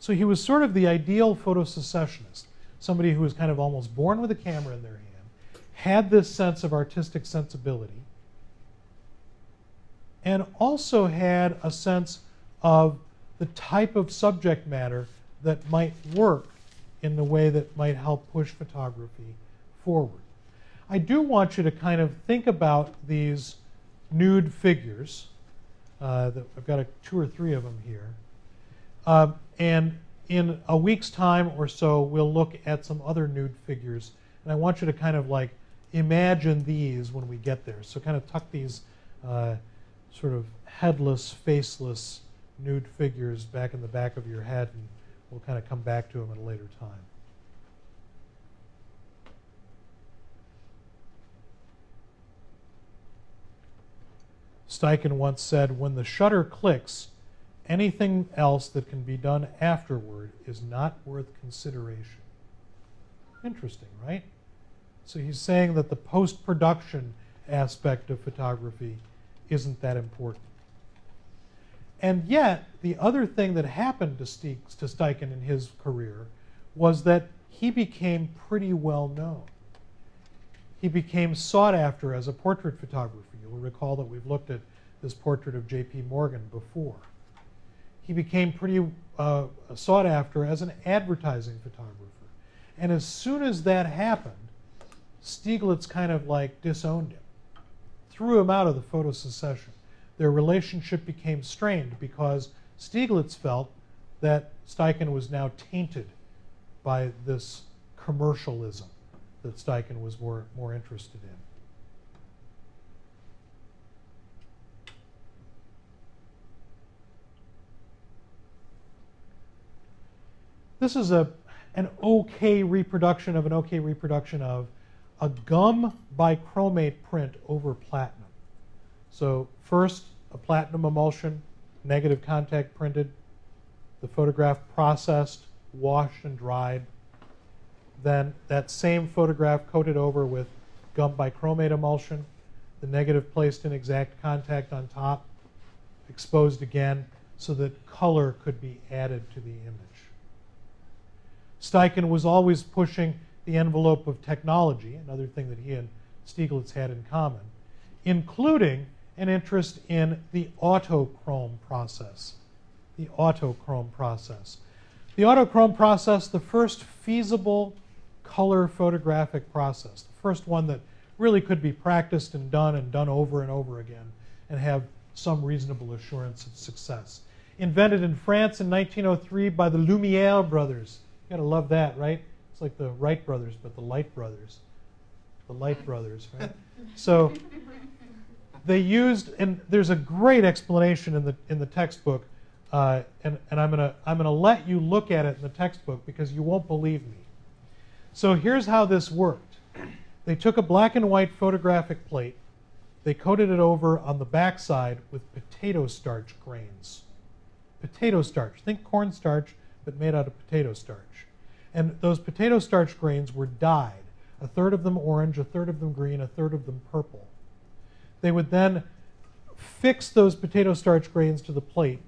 So he was sort of the ideal photosecessionist, somebody who was kind of almost born with a camera in their hand, had this sense of artistic sensibility, and also had a sense of the type of subject matter that might work in the way that might help push photography forward. I do want you to kind of think about these nude figures. Uh, that I've got a, two or three of them here. Uh, and in a week's time or so, we'll look at some other nude figures. And I want you to kind of like imagine these when we get there. So kind of tuck these uh, sort of headless, faceless nude figures back in the back of your head, and we'll kind of come back to them at a later time. Steichen once said, When the shutter clicks, anything else that can be done afterward is not worth consideration. Interesting, right? So he's saying that the post production aspect of photography isn't that important. And yet, the other thing that happened to, to Steichen in his career was that he became pretty well known. He became sought after as a portrait photographer. You'll recall that we've looked at this portrait of J.P. Morgan before. He became pretty uh, sought after as an advertising photographer. And as soon as that happened, Stieglitz kind of like disowned him, threw him out of the photo secession their relationship became strained because Stieglitz felt that Steichen was now tainted by this commercialism that Steichen was more, more interested in. This is a, an okay reproduction of an okay reproduction of a gum bichromate print over platinum. So first, a platinum emulsion, negative contact printed, the photograph processed, washed, and dried. Then that same photograph coated over with gum bichromate emulsion, the negative placed in exact contact on top, exposed again so that color could be added to the image. Steichen was always pushing the envelope of technology, another thing that he and Stieglitz had in common, including an interest in the autochrome process. The autochrome process. The autochrome process, the first feasible color photographic process, the first one that really could be practiced and done and done over and over again and have some reasonable assurance of success. Invented in France in 1903 by the Lumiere brothers. You gotta love that, right? It's like the Wright brothers, but the Light brothers. The Light brothers, right? So they used, and there's a great explanation in the in the textbook, uh, and and I'm gonna I'm gonna let you look at it in the textbook because you won't believe me. So here's how this worked. They took a black and white photographic plate, they coated it over on the backside with potato starch grains. Potato starch. Think cornstarch, but made out of potato starch. And those potato starch grains were dyed. A third of them orange, a third of them green, a third of them purple. They would then fix those potato starch grains to the plate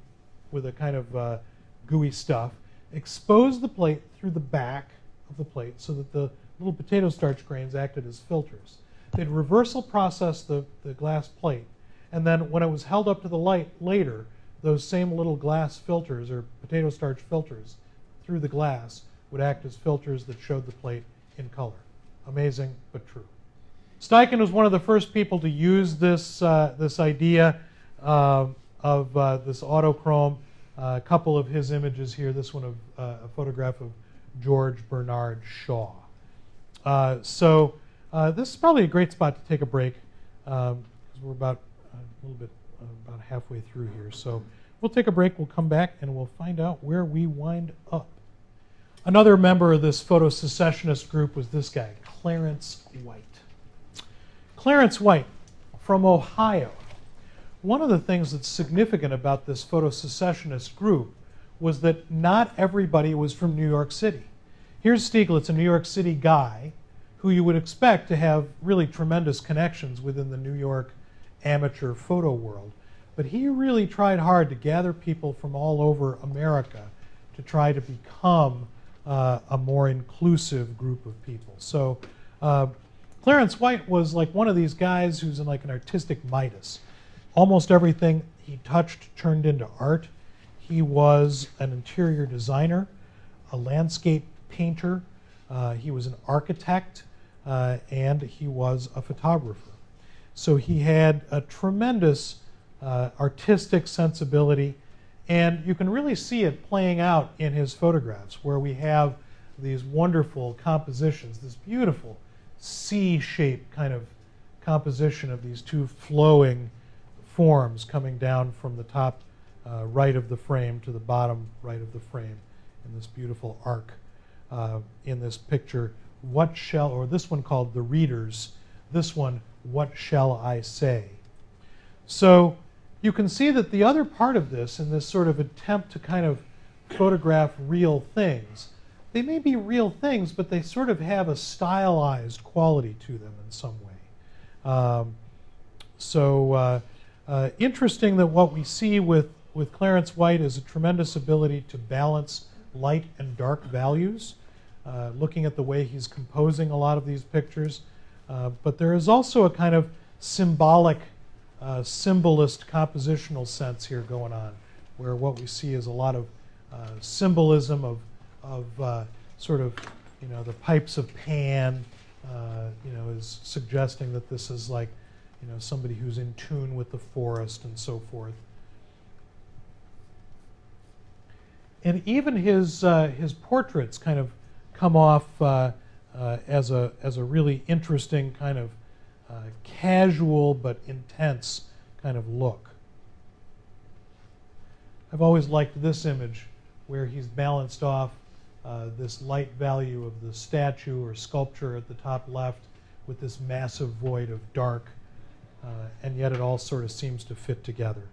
with a kind of uh, gooey stuff, expose the plate through the back of the plate so that the little potato starch grains acted as filters. They'd reversal process the, the glass plate, and then when it was held up to the light later, those same little glass filters or potato starch filters through the glass would act as filters that showed the plate in color. Amazing, but true. Steichen was one of the first people to use this, uh, this idea uh, of uh, this autochrome. a couple of his images here, this one of uh, a photograph of George Bernard Shaw. Uh, so uh, this is probably a great spot to take a break because um, we're about a little bit about halfway through here. So we'll take a break, we'll come back, and we'll find out where we wind up. Another member of this photo secessionist group was this guy, Clarence White. Clarence White from Ohio. One of the things that's significant about this photo secessionist group was that not everybody was from New York City. Here's Stieglitz, a New York City guy who you would expect to have really tremendous connections within the New York amateur photo world. But he really tried hard to gather people from all over America to try to become uh, a more inclusive group of people. So uh, Clarence White was like one of these guys who's in like an artistic Midas. Almost everything he touched turned into art. He was an interior designer, a landscape painter, uh, he was an architect, uh, and he was a photographer. So he had a tremendous uh, artistic sensibility, and you can really see it playing out in his photographs, where we have these wonderful compositions, this beautiful C shaped kind of composition of these two flowing forms coming down from the top uh, right of the frame to the bottom right of the frame in this beautiful arc uh, in this picture. What shall, or this one called The Readers, this one, What Shall I Say? So you can see that the other part of this, in this sort of attempt to kind of photograph real things, they may be real things, but they sort of have a stylized quality to them in some way. Um, so uh, uh, interesting that what we see with, with Clarence White is a tremendous ability to balance light and dark values, uh, looking at the way he's composing a lot of these pictures. Uh, but there is also a kind of symbolic, uh, symbolist compositional sense here going on, where what we see is a lot of uh, symbolism of, of uh, sort of, you know, the pipes of Pan, you know, is suggesting that this is like, you know, somebody who's in tune with the forest and so forth. And even his, uh, his portraits kind of come off uh, uh, as, a, as a really interesting kind of casual but intense kind of look. I've always liked this image where he's balanced off uh, this light value of the statue or sculpture at the top left with this massive void of dark, uh, and yet it all sort of seems to fit together.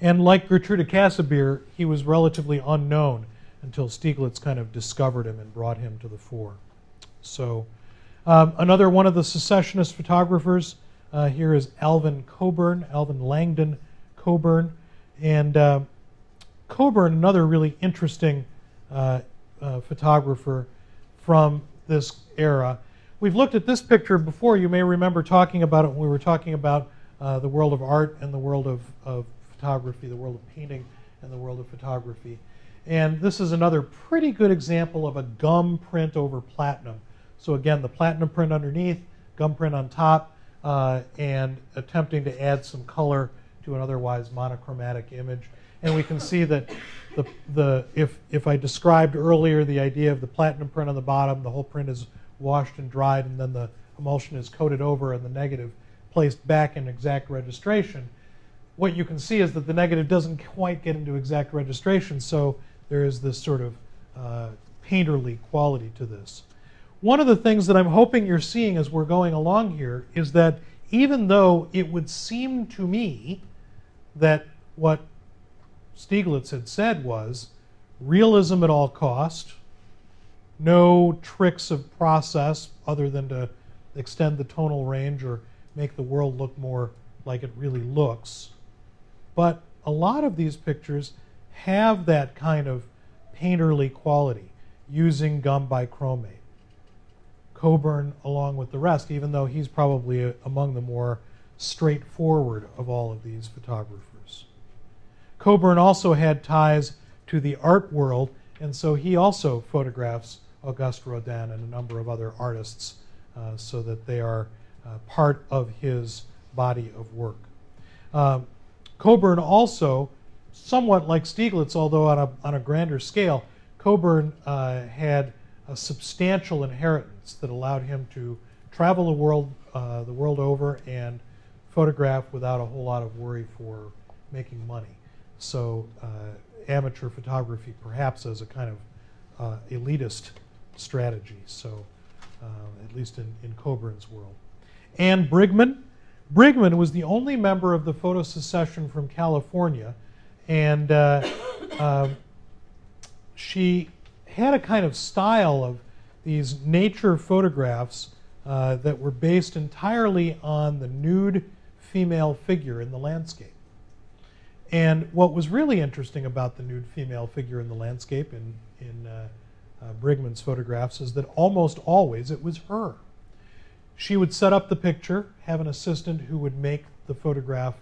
And like Gertrude Kasebier, he was relatively unknown until Stieglitz kind of discovered him and brought him to the fore. So, um, another one of the secessionist photographers uh, here is Alvin Coburn, Alvin Langdon Coburn. And uh, Coburn, another really interesting uh, uh, photographer from this era. We've looked at this picture before. You may remember talking about it when we were talking about uh, the world of art and the world of, of photography, the world of painting and the world of photography. And this is another pretty good example of a gum print over platinum. So again, the platinum print underneath, gum print on top, uh, and attempting to add some color to an otherwise monochromatic image. And we can see that the, the, if, if I described earlier the idea of the platinum print on the bottom, the whole print is washed and dried, and then the emulsion is coated over and the negative placed back in exact registration what you can see is that the negative doesn't quite get into exact registration, so there is this sort of uh, painterly quality to this. One of the things that I'm hoping you're seeing as we're going along here is that even though it would seem to me that what Stieglitz had said was realism at all cost, no tricks of process other than to extend the tonal range or make the world look more like it really looks, but a lot of these pictures have that kind of painterly quality using gum bichromate. Coburn, along with the rest, even though he's probably a, among the more straightforward of all of these photographers. Coburn also had ties to the art world, and so he also photographs Auguste Rodin and a number of other artists uh, so that they are uh, part of his body of work. Um, Coburn also, somewhat like Stieglitz, although on a, on a grander scale, Coburn uh, had a substantial inheritance that allowed him to travel the world, uh, the world over and photograph without a whole lot of worry for making money. So, uh, amateur photography perhaps as a kind of uh, elitist strategy. So, uh, at least in, in Coburn's world. Anne Brigman, Brigman was the only member of the photo secession from California, and uh, uh, she had a kind of style of these nature photographs uh, that were based entirely on the nude female figure in the landscape. And what was really interesting about the nude female figure in the landscape in, in uh, uh, Brigman's photographs is that almost always it was her. She would set up the picture, have an assistant who would make the photograph,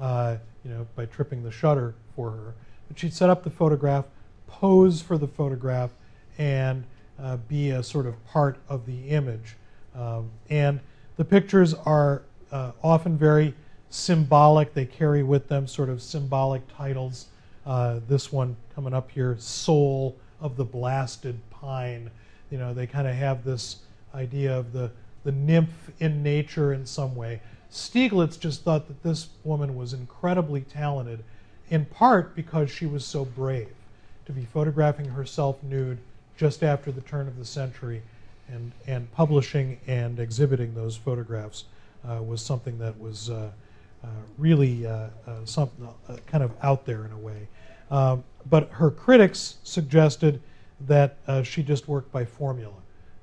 uh, you know, by tripping the shutter for her. But she'd set up the photograph, pose for the photograph, and uh, be a sort of part of the image. Um, and the pictures are uh, often very symbolic. They carry with them sort of symbolic titles. Uh, this one coming up here, Soul of the Blasted Pine. You know, they kind of have this idea of the, the nymph in nature in some way. Stieglitz just thought that this woman was incredibly talented, in part because she was so brave to be photographing herself nude just after the turn of the century and, and publishing and exhibiting those photographs uh, was something that was uh, uh, really uh, uh, something uh, kind of out there in a way. Um, but her critics suggested that she just worked by formula,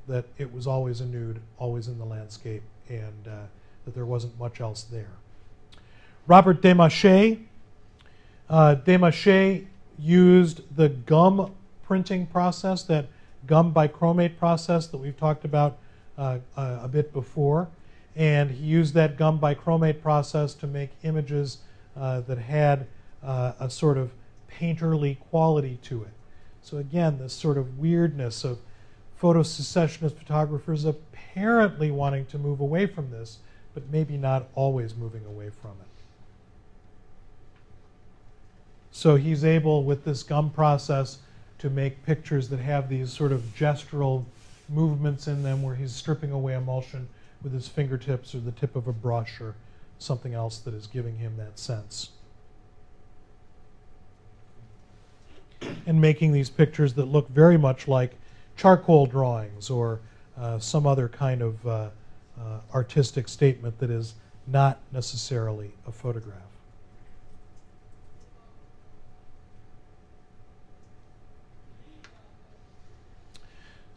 that it was always a nude, always in the landscape, and that there wasn't much else there. Robert Demachy. Uh, Demachy used the gum printing process, that gum bichromate process that we've talked about uh, uh, a bit before. And he used that gum bichromate process to make images uh, that had uh, a sort of painterly quality to it. So, again, this sort of weirdness of photosecessionist photographers apparently wanting to move away from this, but maybe not always moving away from it. So he's able, with this gum process, to make pictures that have these sort of gestural movements in them where he's stripping away emulsion with his fingertips or the tip of a brush or something else that is giving him that sense. And making these pictures that look very much like charcoal drawings or uh, some other kind of uh, uh, artistic statement that is not necessarily a photograph.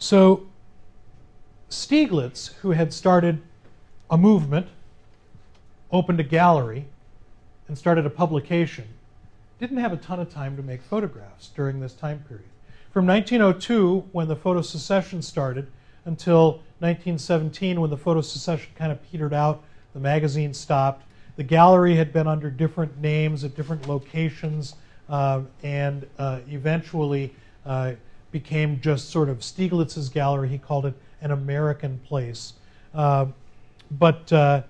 So Stieglitz, who had started a movement, opened a gallery, and started a publication, didn't have a ton of time to make photographs during this time period. From 1902, when the photo secession started, until 1917, when the photo secession kind of petered out, the magazine stopped. The gallery had been under different names at different locations, uh, and uh, eventually uh, became just sort of Stieglitz's gallery. He called it an American place. Uh, but uh,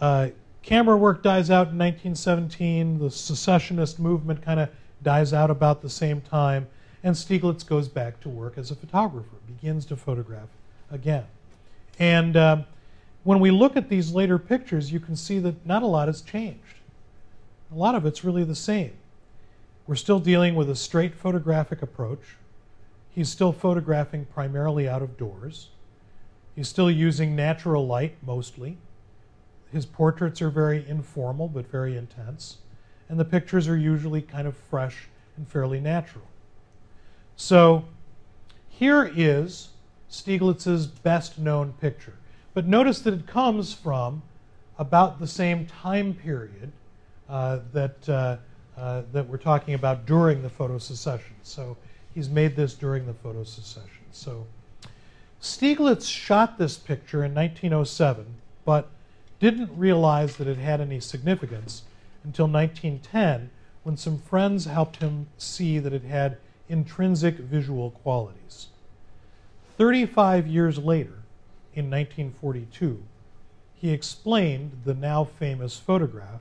uh, camera work dies out in 1917. The secessionist movement kind of dies out about the same time. And Stieglitz goes back to work as a photographer, begins to photograph again. And um, when we look at these later pictures, you can see that not a lot has changed. A lot of it's really the same. We're still dealing with a straight photographic approach. He's still photographing primarily out of doors. He's still using natural light mostly. His portraits are very informal but very intense. And the pictures are usually kind of fresh and fairly natural. So here is Stieglitz's best known picture. But notice that it comes from about the same time period uh, that, uh, uh, that we're talking about during the photosecession. So He's made this during the photo photosecession. So Stieglitz shot this picture in 1907, but didn't realize that it had any significance until 1910 when some friends helped him see that it had intrinsic visual qualities. 35 years later, in 1942, he explained the now famous photograph,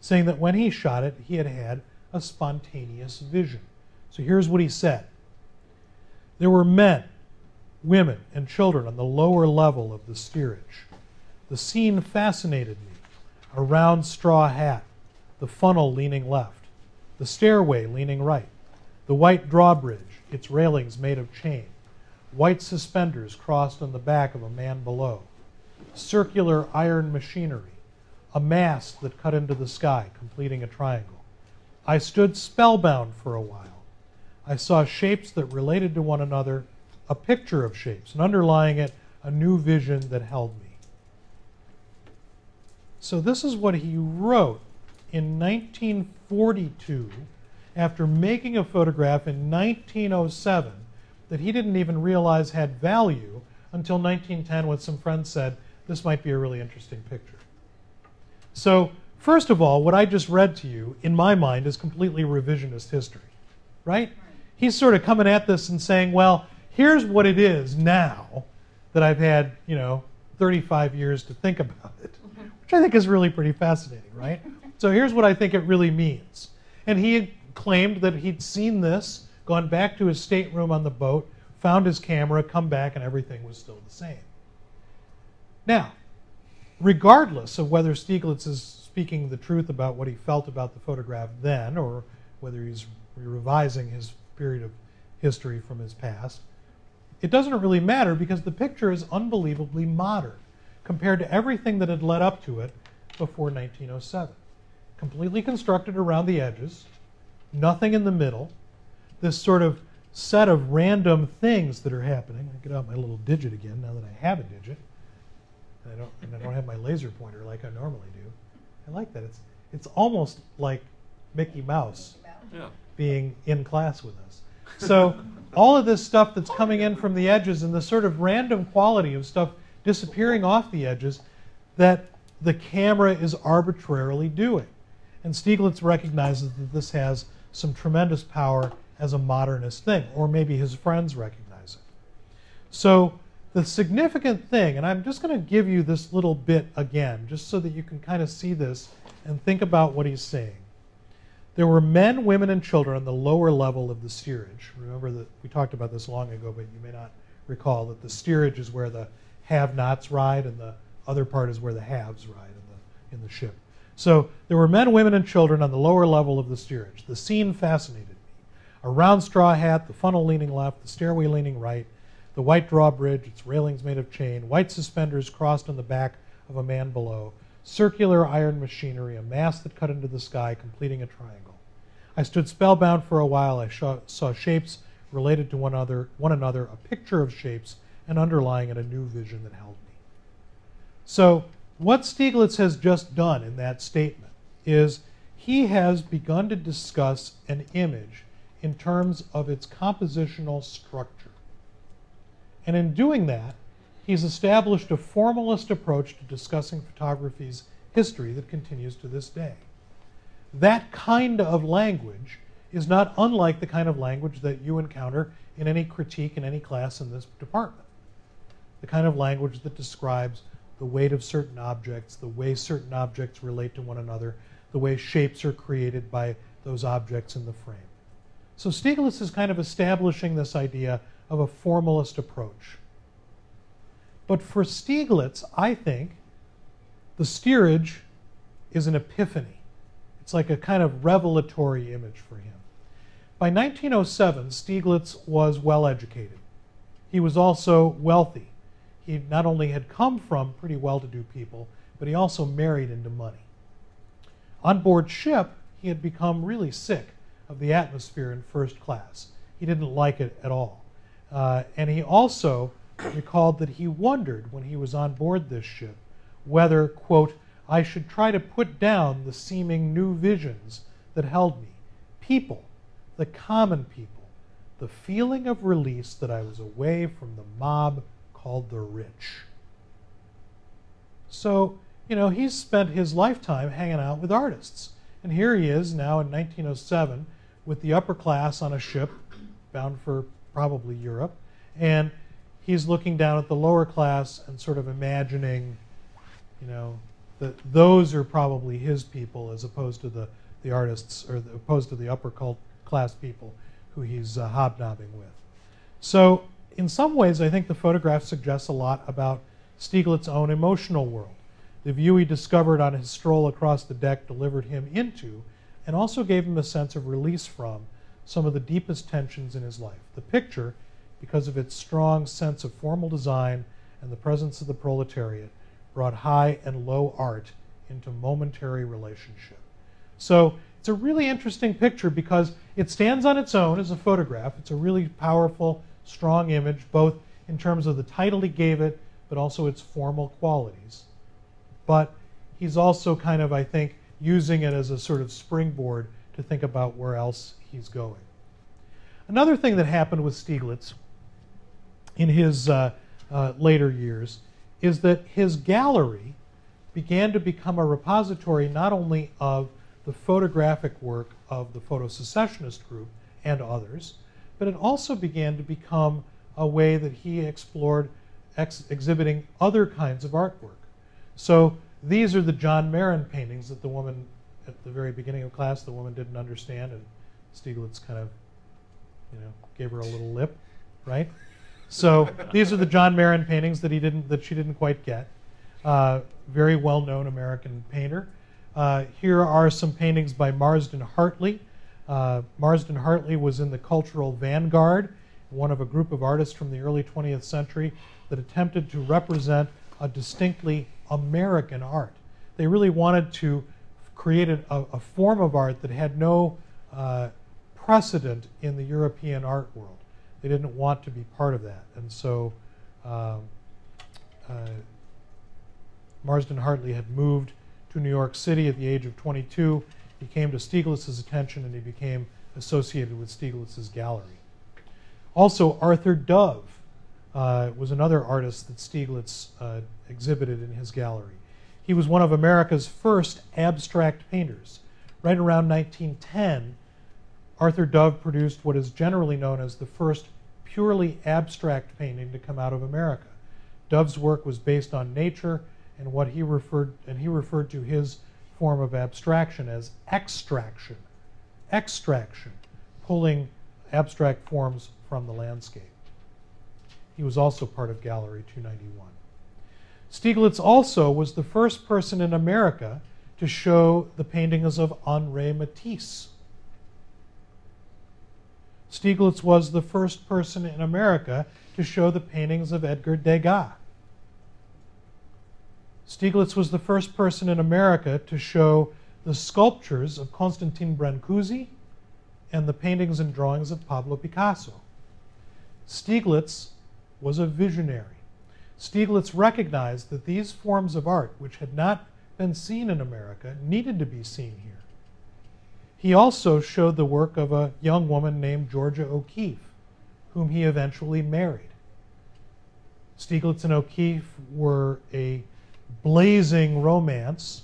saying that when he shot it, he had had a spontaneous vision. So here's what he said There were men, women, and children on the lower level of the steerage. The scene fascinated me a round straw hat, the funnel leaning left, the stairway leaning right, the white drawbridge, its railings made of chain, white suspenders crossed on the back of a man below, circular iron machinery, a mast that cut into the sky, completing a triangle. I stood spellbound for a while I saw shapes that related to one another, a picture of shapes, and underlying it, a new vision that held me. So, this is what he wrote in 1942 after making a photograph in 1907 that he didn't even realize had value until 1910 when some friends said, This might be a really interesting picture. So, first of all, what I just read to you, in my mind, is completely revisionist history, right? He's sort of coming at this and saying, Well, here's what it is now that I've had, you know, 35 years to think about it, which I think is really pretty fascinating, right? So here's what I think it really means. And he claimed that he'd seen this, gone back to his stateroom on the boat, found his camera, come back, and everything was still the same. Now, regardless of whether Stieglitz is speaking the truth about what he felt about the photograph then, or whether he's revising his period of history from his past, it doesn't really matter because the picture is unbelievably modern compared to everything that had led up to it before 1907. Completely constructed around the edges, nothing in the middle, this sort of set of random things that are happening. I get out my little digit again now that I have a digit. And I don't, and I don't have my laser pointer like I normally do. I like that. It's, it's almost like Mickey Mouse Yeah. Being in class with us. So all of this stuff that's coming in from the edges and the sort of random quality of stuff disappearing off the edges that the camera is arbitrarily doing. And Stieglitz recognizes that this has some tremendous power as a modernist thing, or maybe his friends recognize it. So the significant thing, and I'm just going to give you this little bit again, just so that you can kind of see this and think about what he's saying. There were men, women, and children on the lower level of the steerage. Remember that we talked about this long ago, but you may not recall that the steerage is where the have-nots ride, and the other part is where the haves ride in the in the ship. So there were men, women, and children on the lower level of the steerage. The scene fascinated me. A round straw hat, the funnel leaning left, the stairway leaning right, the white drawbridge, its railings made of chain, white suspenders crossed on the back of a man below, circular iron machinery, a mass that cut into the sky, completing a triangle. I stood spellbound for a while. I saw shapes related to one another, one another, a picture of shapes, and underlying it a new vision that held me. So, what Stieglitz has just done in that statement is he has begun to discuss an image in terms of its compositional structure. And in doing that, he's established a formalist approach to discussing photography's history that continues to this day. That kind of language is not unlike the kind of language that you encounter in any critique in any class in this department. The kind of language that describes the weight of certain objects, the way certain objects relate to one another, the way shapes are created by those objects in the frame. So Stieglitz is kind of establishing this idea of a formalist approach. But for Stieglitz, I think the steerage is an epiphany. It's like a kind of revelatory image for him. By 1907, Stieglitz was well educated. He was also wealthy. He not only had come from pretty well to do people, but he also married into money. On board ship, he had become really sick of the atmosphere in first class. He didn't like it at all. Uh, and he also recalled that he wondered when he was on board this ship whether, quote, I should try to put down the seeming new visions that held me. People, the common people, the feeling of release that I was away from the mob called the rich. So, you know, he's spent his lifetime hanging out with artists. And here he is now in 1907 with the upper class on a ship bound for probably Europe. And he's looking down at the lower class and sort of imagining, you know, that those are probably his people as opposed to the, the artists or the, opposed to the upper cult class people who he's uh, hobnobbing with. So, in some ways, I think the photograph suggests a lot about Stieglitz's own emotional world. The view he discovered on his stroll across the deck delivered him into and also gave him a sense of release from some of the deepest tensions in his life. The picture, because of its strong sense of formal design and the presence of the proletariat, brought high and low art into momentary relationship. So it's a really interesting picture because it stands on its own as a photograph. It's a really powerful, strong image, both in terms of the title he gave it, but also its formal qualities. But he's also kind of, I think, using it as a sort of springboard to think about where else he's going. Another thing that happened with Stieglitz in his uh, uh, later years is that his gallery began to become a repository not only of the photographic work of the photo-secessionist group and others, but it also began to become a way that he explored ex- exhibiting other kinds of artwork. So these are the John Marin paintings that the woman at the very beginning of class, the woman didn't understand, and Stieglitz kind of, you know, gave her a little lip, right? So these are the John Marin paintings that he didn't, that she didn't quite get. Uh, very well-known American painter. Uh, here are some paintings by Marsden Hartley. Uh, Marsden Hartley was in the cultural vanguard, one of a group of artists from the early 20th century that attempted to represent a distinctly American art. They really wanted to create a, a form of art that had no uh, precedent in the European art world. They didn't want to be part of that. And so um, uh, Marsden Hartley had moved to New York City at the age of 22. He came to Stieglitz's attention and he became associated with Stieglitz's gallery. Also, Arthur Dove uh, was another artist that Stieglitz uh, exhibited in his gallery. He was one of America's first abstract painters. Right around 1910, Arthur Dove produced what is generally known as the first purely abstract painting to come out of America. Dove's work was based on nature and what he referred and he referred to his form of abstraction as extraction. Extraction, pulling abstract forms from the landscape. He was also part of Gallery 291. Stieglitz also was the first person in America to show the paintings of Henri Matisse. Stieglitz was the first person in America to show the paintings of Edgar Degas. Stieglitz was the first person in America to show the sculptures of Constantin Brancusi and the paintings and drawings of Pablo Picasso. Stieglitz was a visionary. Stieglitz recognized that these forms of art, which had not been seen in America, needed to be seen here. He also showed the work of a young woman named Georgia O'Keeffe, whom he eventually married. Stieglitz and O'Keeffe were a blazing romance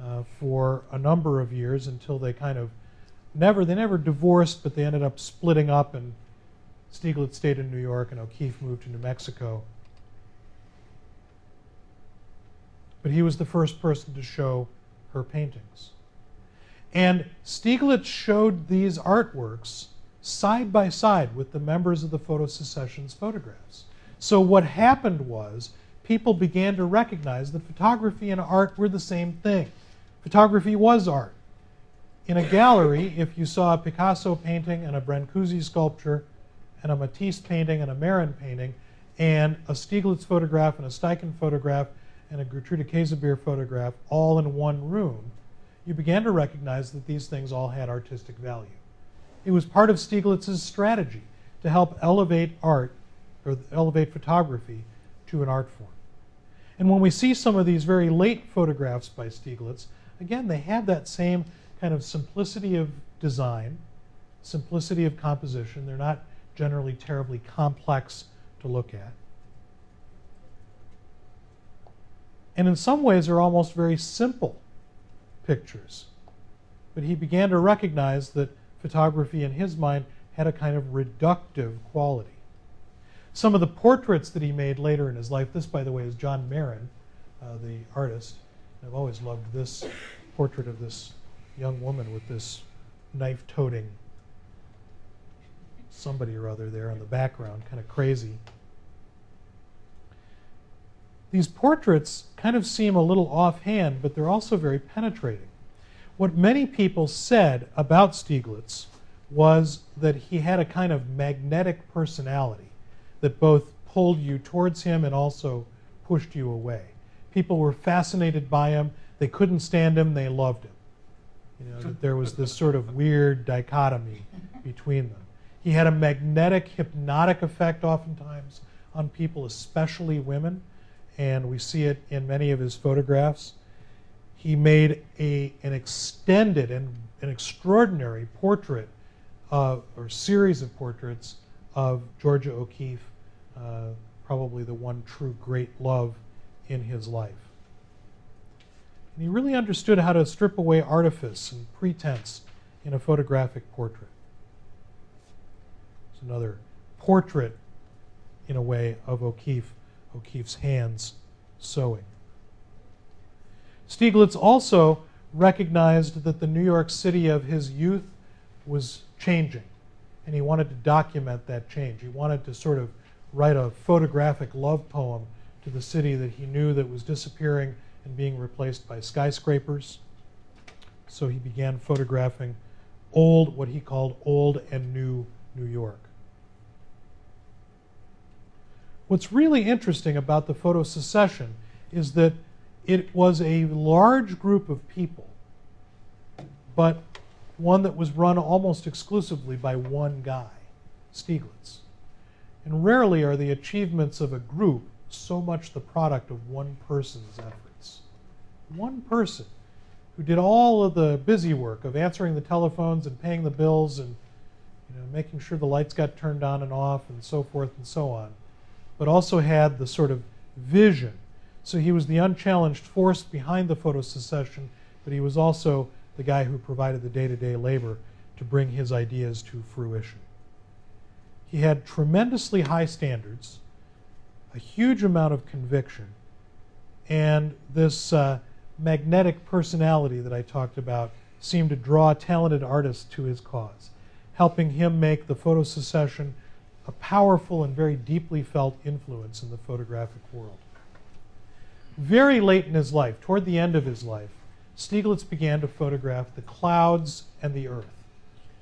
uh, for a number of years until they kind of never they never divorced, but they ended up splitting up, and Stieglitz stayed in New York, and O'Keeffe moved to New Mexico. but he was the first person to show her paintings. And Stieglitz showed these artworks side by side with the members of the photo secession's photographs. So what happened was people began to recognize that photography and art were the same thing. Photography was art. In a gallery, if you saw a Picasso painting and a Brancusi sculpture and a Matisse painting and a Marin painting and a Stieglitz photograph and a Steichen photograph and a Gertrude Käsebier photograph all in one room, you began to recognize that these things all had artistic value. It was part of Stieglitz's strategy to help elevate art or elevate photography to an art form. And when we see some of these very late photographs by Stieglitz, again, they have that same kind of simplicity of design, simplicity of composition. They're not generally terribly complex to look at. And in some ways, they're almost very simple pictures. But he began to recognize that photography, in his mind, had a kind of reductive quality. Some of the portraits that he made later in his life, this, by the way, is John Marin, uh, the artist. I've always loved this portrait of this young woman with this knife toting somebody or other there in the background, kind of crazy these portraits kind of seem a little offhand, but they're also very penetrating. What many people said about Stieglitz was that he had a kind of magnetic personality that both pulled you towards him and also pushed you away. People were fascinated by him. They couldn't stand him. They loved him. You know, that there was this sort of weird dichotomy between them. He had a magnetic, hypnotic effect oftentimes on people, especially women and we see it in many of his photographs. he made a, an extended and an extraordinary portrait uh, or series of portraits of Georgia O'Keeffe, uh, probably the one true great love in his life. And he really understood how to strip away artifice and pretense in a photographic portrait. It's another portrait, in a way, of O'Keeffe, O'Keeffe's hands sewing. Stieglitz also recognized that the New York City of his youth was changing, and he wanted to document that change. He wanted to sort of write a photographic love poem to the city that he knew that was disappearing and being replaced by skyscrapers. So he began photographing old, what he called old and new New York. What's really interesting about the photo secession is that it was a large group of people, but one that was run almost exclusively by one guy, Stieglitz. And rarely are the achievements of a group so much the product of one person's efforts. One person who did all of the busy work of answering the telephones and paying the bills and you know, making sure the lights got turned on and off and so forth and so on, but also had the sort of vision. So he was the unchallenged force behind the photo secession, but he was also the guy who provided the day to day labor to bring his ideas to fruition. He had tremendously high standards, a huge amount of conviction, and this uh, magnetic personality that I talked about seemed to draw talented artists to his cause, helping him make the photo secession a powerful and very deeply felt influence in the photographic world. Very late in his life, toward the end of his life, Stieglitz began to photograph the clouds and the earth,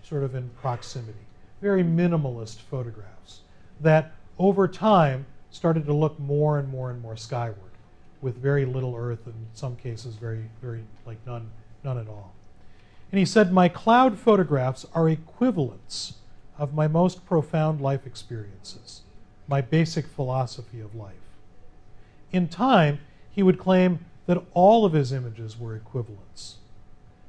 sort of in proximity. Very minimalist photographs that over time started to look more and more and more skyward with very little earth in some cases very very like none none at all and he said my cloud photographs are equivalents of my most profound life experiences my basic philosophy of life. In time he would claim that all of his images were equivalents.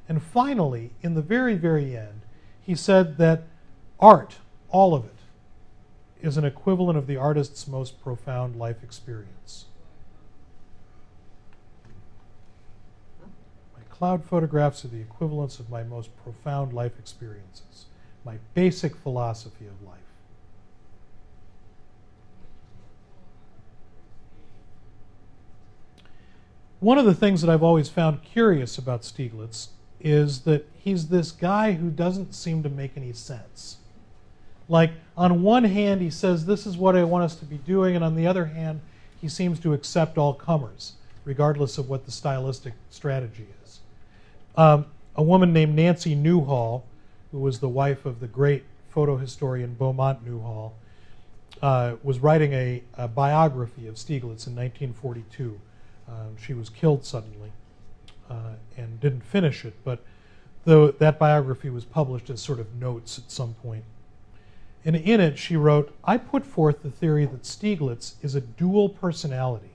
And finally in the very very end he said that art all of it is an equivalent of the artist's most profound life experience. My cloud photographs are the equivalents of my most profound life experiences, my basic philosophy of life. One of the things that I've always found curious about Stieglitz is that he's this guy who doesn't seem to make any sense. Like, on one hand, he says, This is what I want us to be doing, and on the other hand, he seems to accept all comers, regardless of what the stylistic strategy is. Um, a woman named Nancy Newhall, who was the wife of the great photo historian Beaumont Newhall, uh, was writing a, a, biography of Stieglitz in 1942. Um, she was killed suddenly uh, and didn't finish it, but though that biography was published as sort of notes at some point. And in it, she wrote, I put forth the theory that Stieglitz is a dual personality,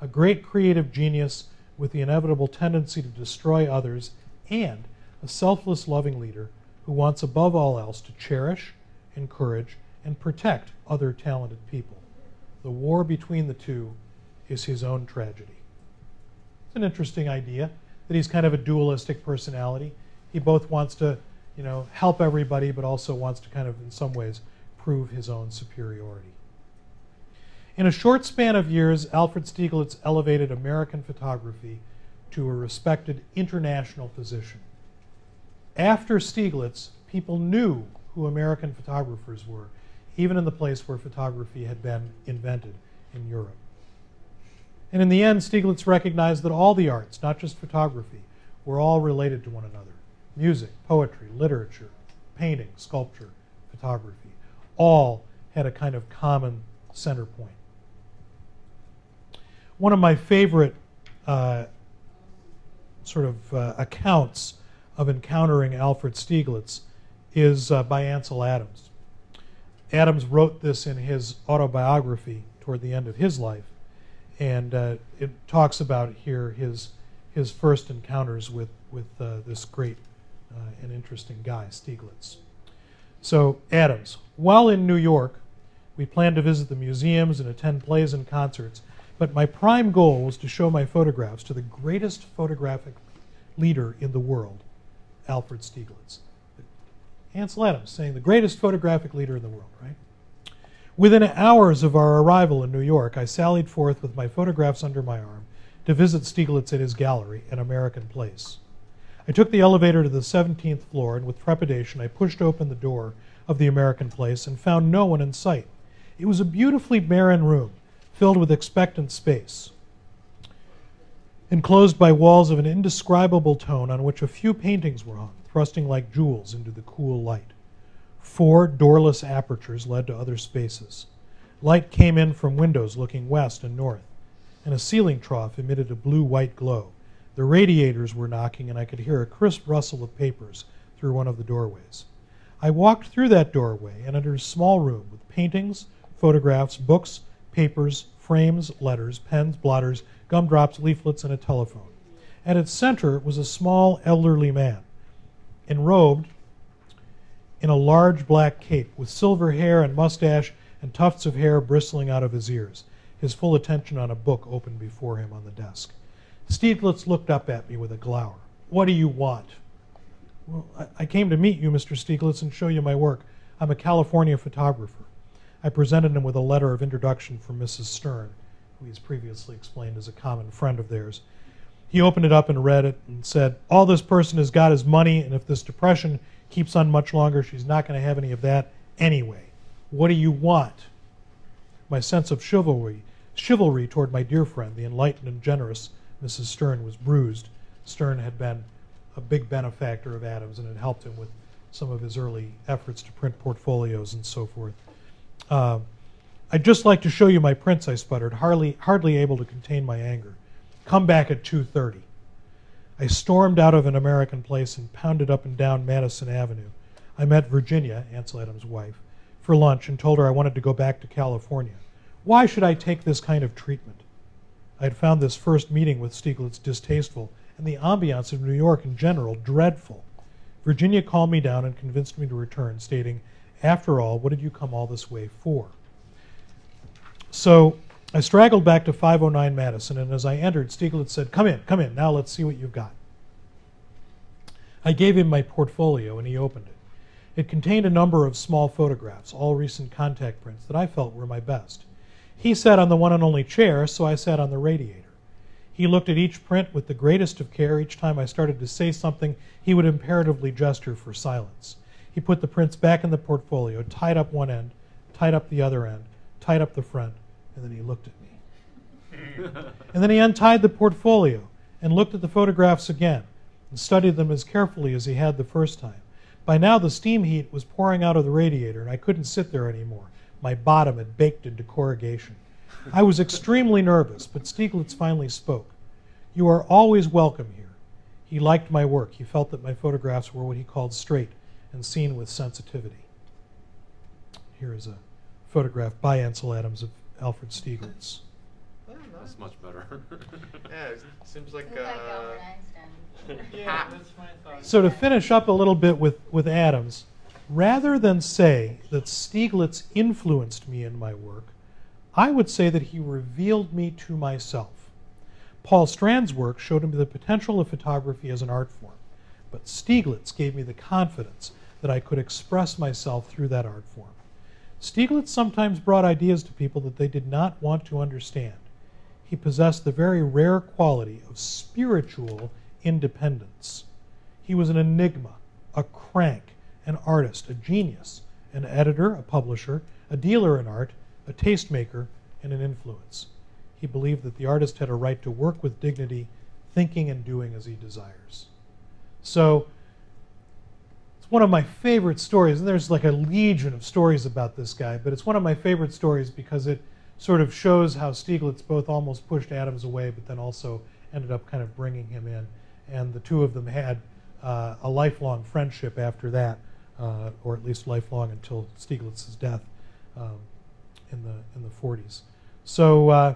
a great creative genius with the inevitable tendency to destroy others, and a selfless, loving leader who wants above all else to cherish, encourage, and protect other talented people. The war between the two is his own tragedy. It's an interesting idea that he's kind of a dualistic personality. He both wants to, you know, help everybody, but also wants to kind of, in some ways, prove his own superiority. In a short span of years, Alfred Stieglitz elevated American photography to a respected international position. After Stieglitz, people knew who American photographers were, even in the place where photography had been invented in Europe. And in the end, Stieglitz recognized that all the arts, not just photography, were all related to one another music, poetry, literature, painting, sculpture, photography. All had a kind of common center point. One of my favorite uh, sort of uh, accounts of encountering Alfred Stieglitz is uh, by Ansel Adams. Adams wrote this in his autobiography toward the end of his life, and uh, it talks about here his his first encounters with, with uh, this great uh, and interesting guy, Stieglitz. So, Adams. While in New York, we planned to visit the museums and attend plays and concerts, but my prime goal was to show my photographs to the greatest photographic leader in the world, Alfred Stieglitz. Ansel Adams saying the greatest photographic leader in the world, right? Within hours of our arrival in New York, I sallied forth with my photographs under my arm to visit Stieglitz at his gallery, an American Place. I took the elevator to the 17th floor, and with trepidation, I pushed open the door of the American Place and found no one in sight. It was a beautifully barren room, filled with expectant space, enclosed by walls of an indescribable tone on which a few paintings were hung, thrusting like jewels into the cool light. Four doorless apertures led to other spaces. Light came in from windows looking west and north, and a ceiling trough emitted a blue white glow. The radiators were knocking, and I could hear a crisp rustle of papers through one of the doorways. I walked through that doorway and entered a small room with paintings, photographs, books, papers, frames, letters, pens, blotters, gumdrops, leaflets, and a telephone. At its center was a small elderly man, enrobed in a large black cape, with silver hair and mustache and tufts of hair bristling out of his ears, his full attention on a book open before him on the desk. Stieglitz looked up at me with a glower. What do you want? Well, I, came to meet you, Mr. Stieglitz, and show you my work. I'm a California photographer. I presented him with a letter of introduction from Mrs. Stern, who he's previously explained as a common friend of theirs. He opened it up and read it and said, All this person has got is money, and if this depression keeps on much longer, she's not going to have any of that anyway. What do you want? My sense of chivalry, chivalry toward my dear friend, the enlightened and generous Mrs. Stern, was bruised. Stern had been a big benefactor of Adams and had helped him with some of his early efforts to print portfolios and so forth. Uh, I'd just like to show you my prints, I sputtered, hardly, hardly able to contain my anger. Come back at 2.30. I stormed out of an American place and pounded up and down Madison Avenue. I met Virginia, Ansel Adams' wife, for lunch and told her I wanted to go back to California. Why should I take this kind of treatment? I had found this first meeting with Stieglitz distasteful and the ambiance of New York in general dreadful. Virginia calmed me down and convinced me to return, stating, After all, what did you come all this way for? So I straggled back to 509 Madison, and as I entered, Stieglitz said, Come in, come in, now let's see what you've got. I gave him my portfolio, and he opened it. It contained a number of small photographs, all recent contact prints that I felt were my best. He sat on the one and only chair, so I sat on the radiator. He looked at each print with the greatest of care. Each time I started to say something, he would imperatively gesture for silence. He put the prints back in the portfolio, tied up one end, tied up the other end, tied up the front, and then he looked at me. and then he untied the portfolio and looked at the photographs again and studied them as carefully as he had the first time. By now, the steam heat was pouring out of the radiator, and I couldn't sit there anymore. My bottom had baked into corrugation. I was extremely nervous, but Stieglitz finally spoke. You are always welcome here. He liked my work. He felt that my photographs were what he called straight and seen with sensitivity. Here is a photograph by Ansel Adams of Alfred Stieglitz. That's much better. Yeah, it seems like Look like uh, Albert Einstein. Yeah, that's my thought. So to finish up a little bit with, with Adams, rather than say that Stieglitz influenced me in my work, I would say that he revealed me to myself. Paul Strand's work showed me the potential of photography as an art form, but Stieglitz gave me the confidence that I could express myself through that art form. Stieglitz sometimes brought ideas to people that they did not want to understand. He possessed the very rare quality of spiritual independence. He was an enigma, a crank, an artist, a genius, an editor, a publisher, a dealer in art, a tastemaker, and an influence. He believed that the artist had a right to work with dignity, thinking and doing as he desires. So, it's one of my favorite stories, and there's like a legion of stories about this guy, but it's one of my favorite stories because it sort of shows how Stieglitz both almost pushed Adams away, but then also ended up kind of bringing him in. And the two of them had uh, a lifelong friendship after that, uh, or at least lifelong until Stieglitz's death um, in the in the 40s. So uh,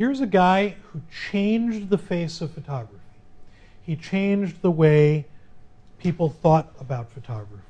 Here's a guy who changed the face of photography. He changed the way people thought about photography.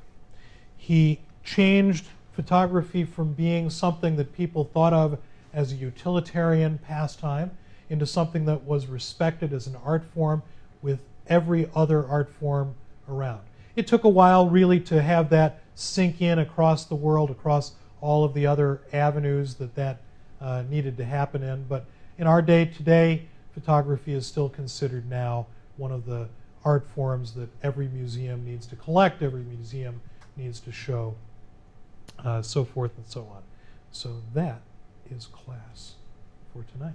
He changed photography from being something that people thought of as a utilitarian pastime into something that was respected as an art form with every other art form around. It took a while, really, to have that sink in across the world, across all of the other avenues that that uh, needed to happen in. But in our day today, photography is still considered now one of the art forms that every museum needs to collect, every museum needs to show, uh, so forth and so on. So that is class for tonight.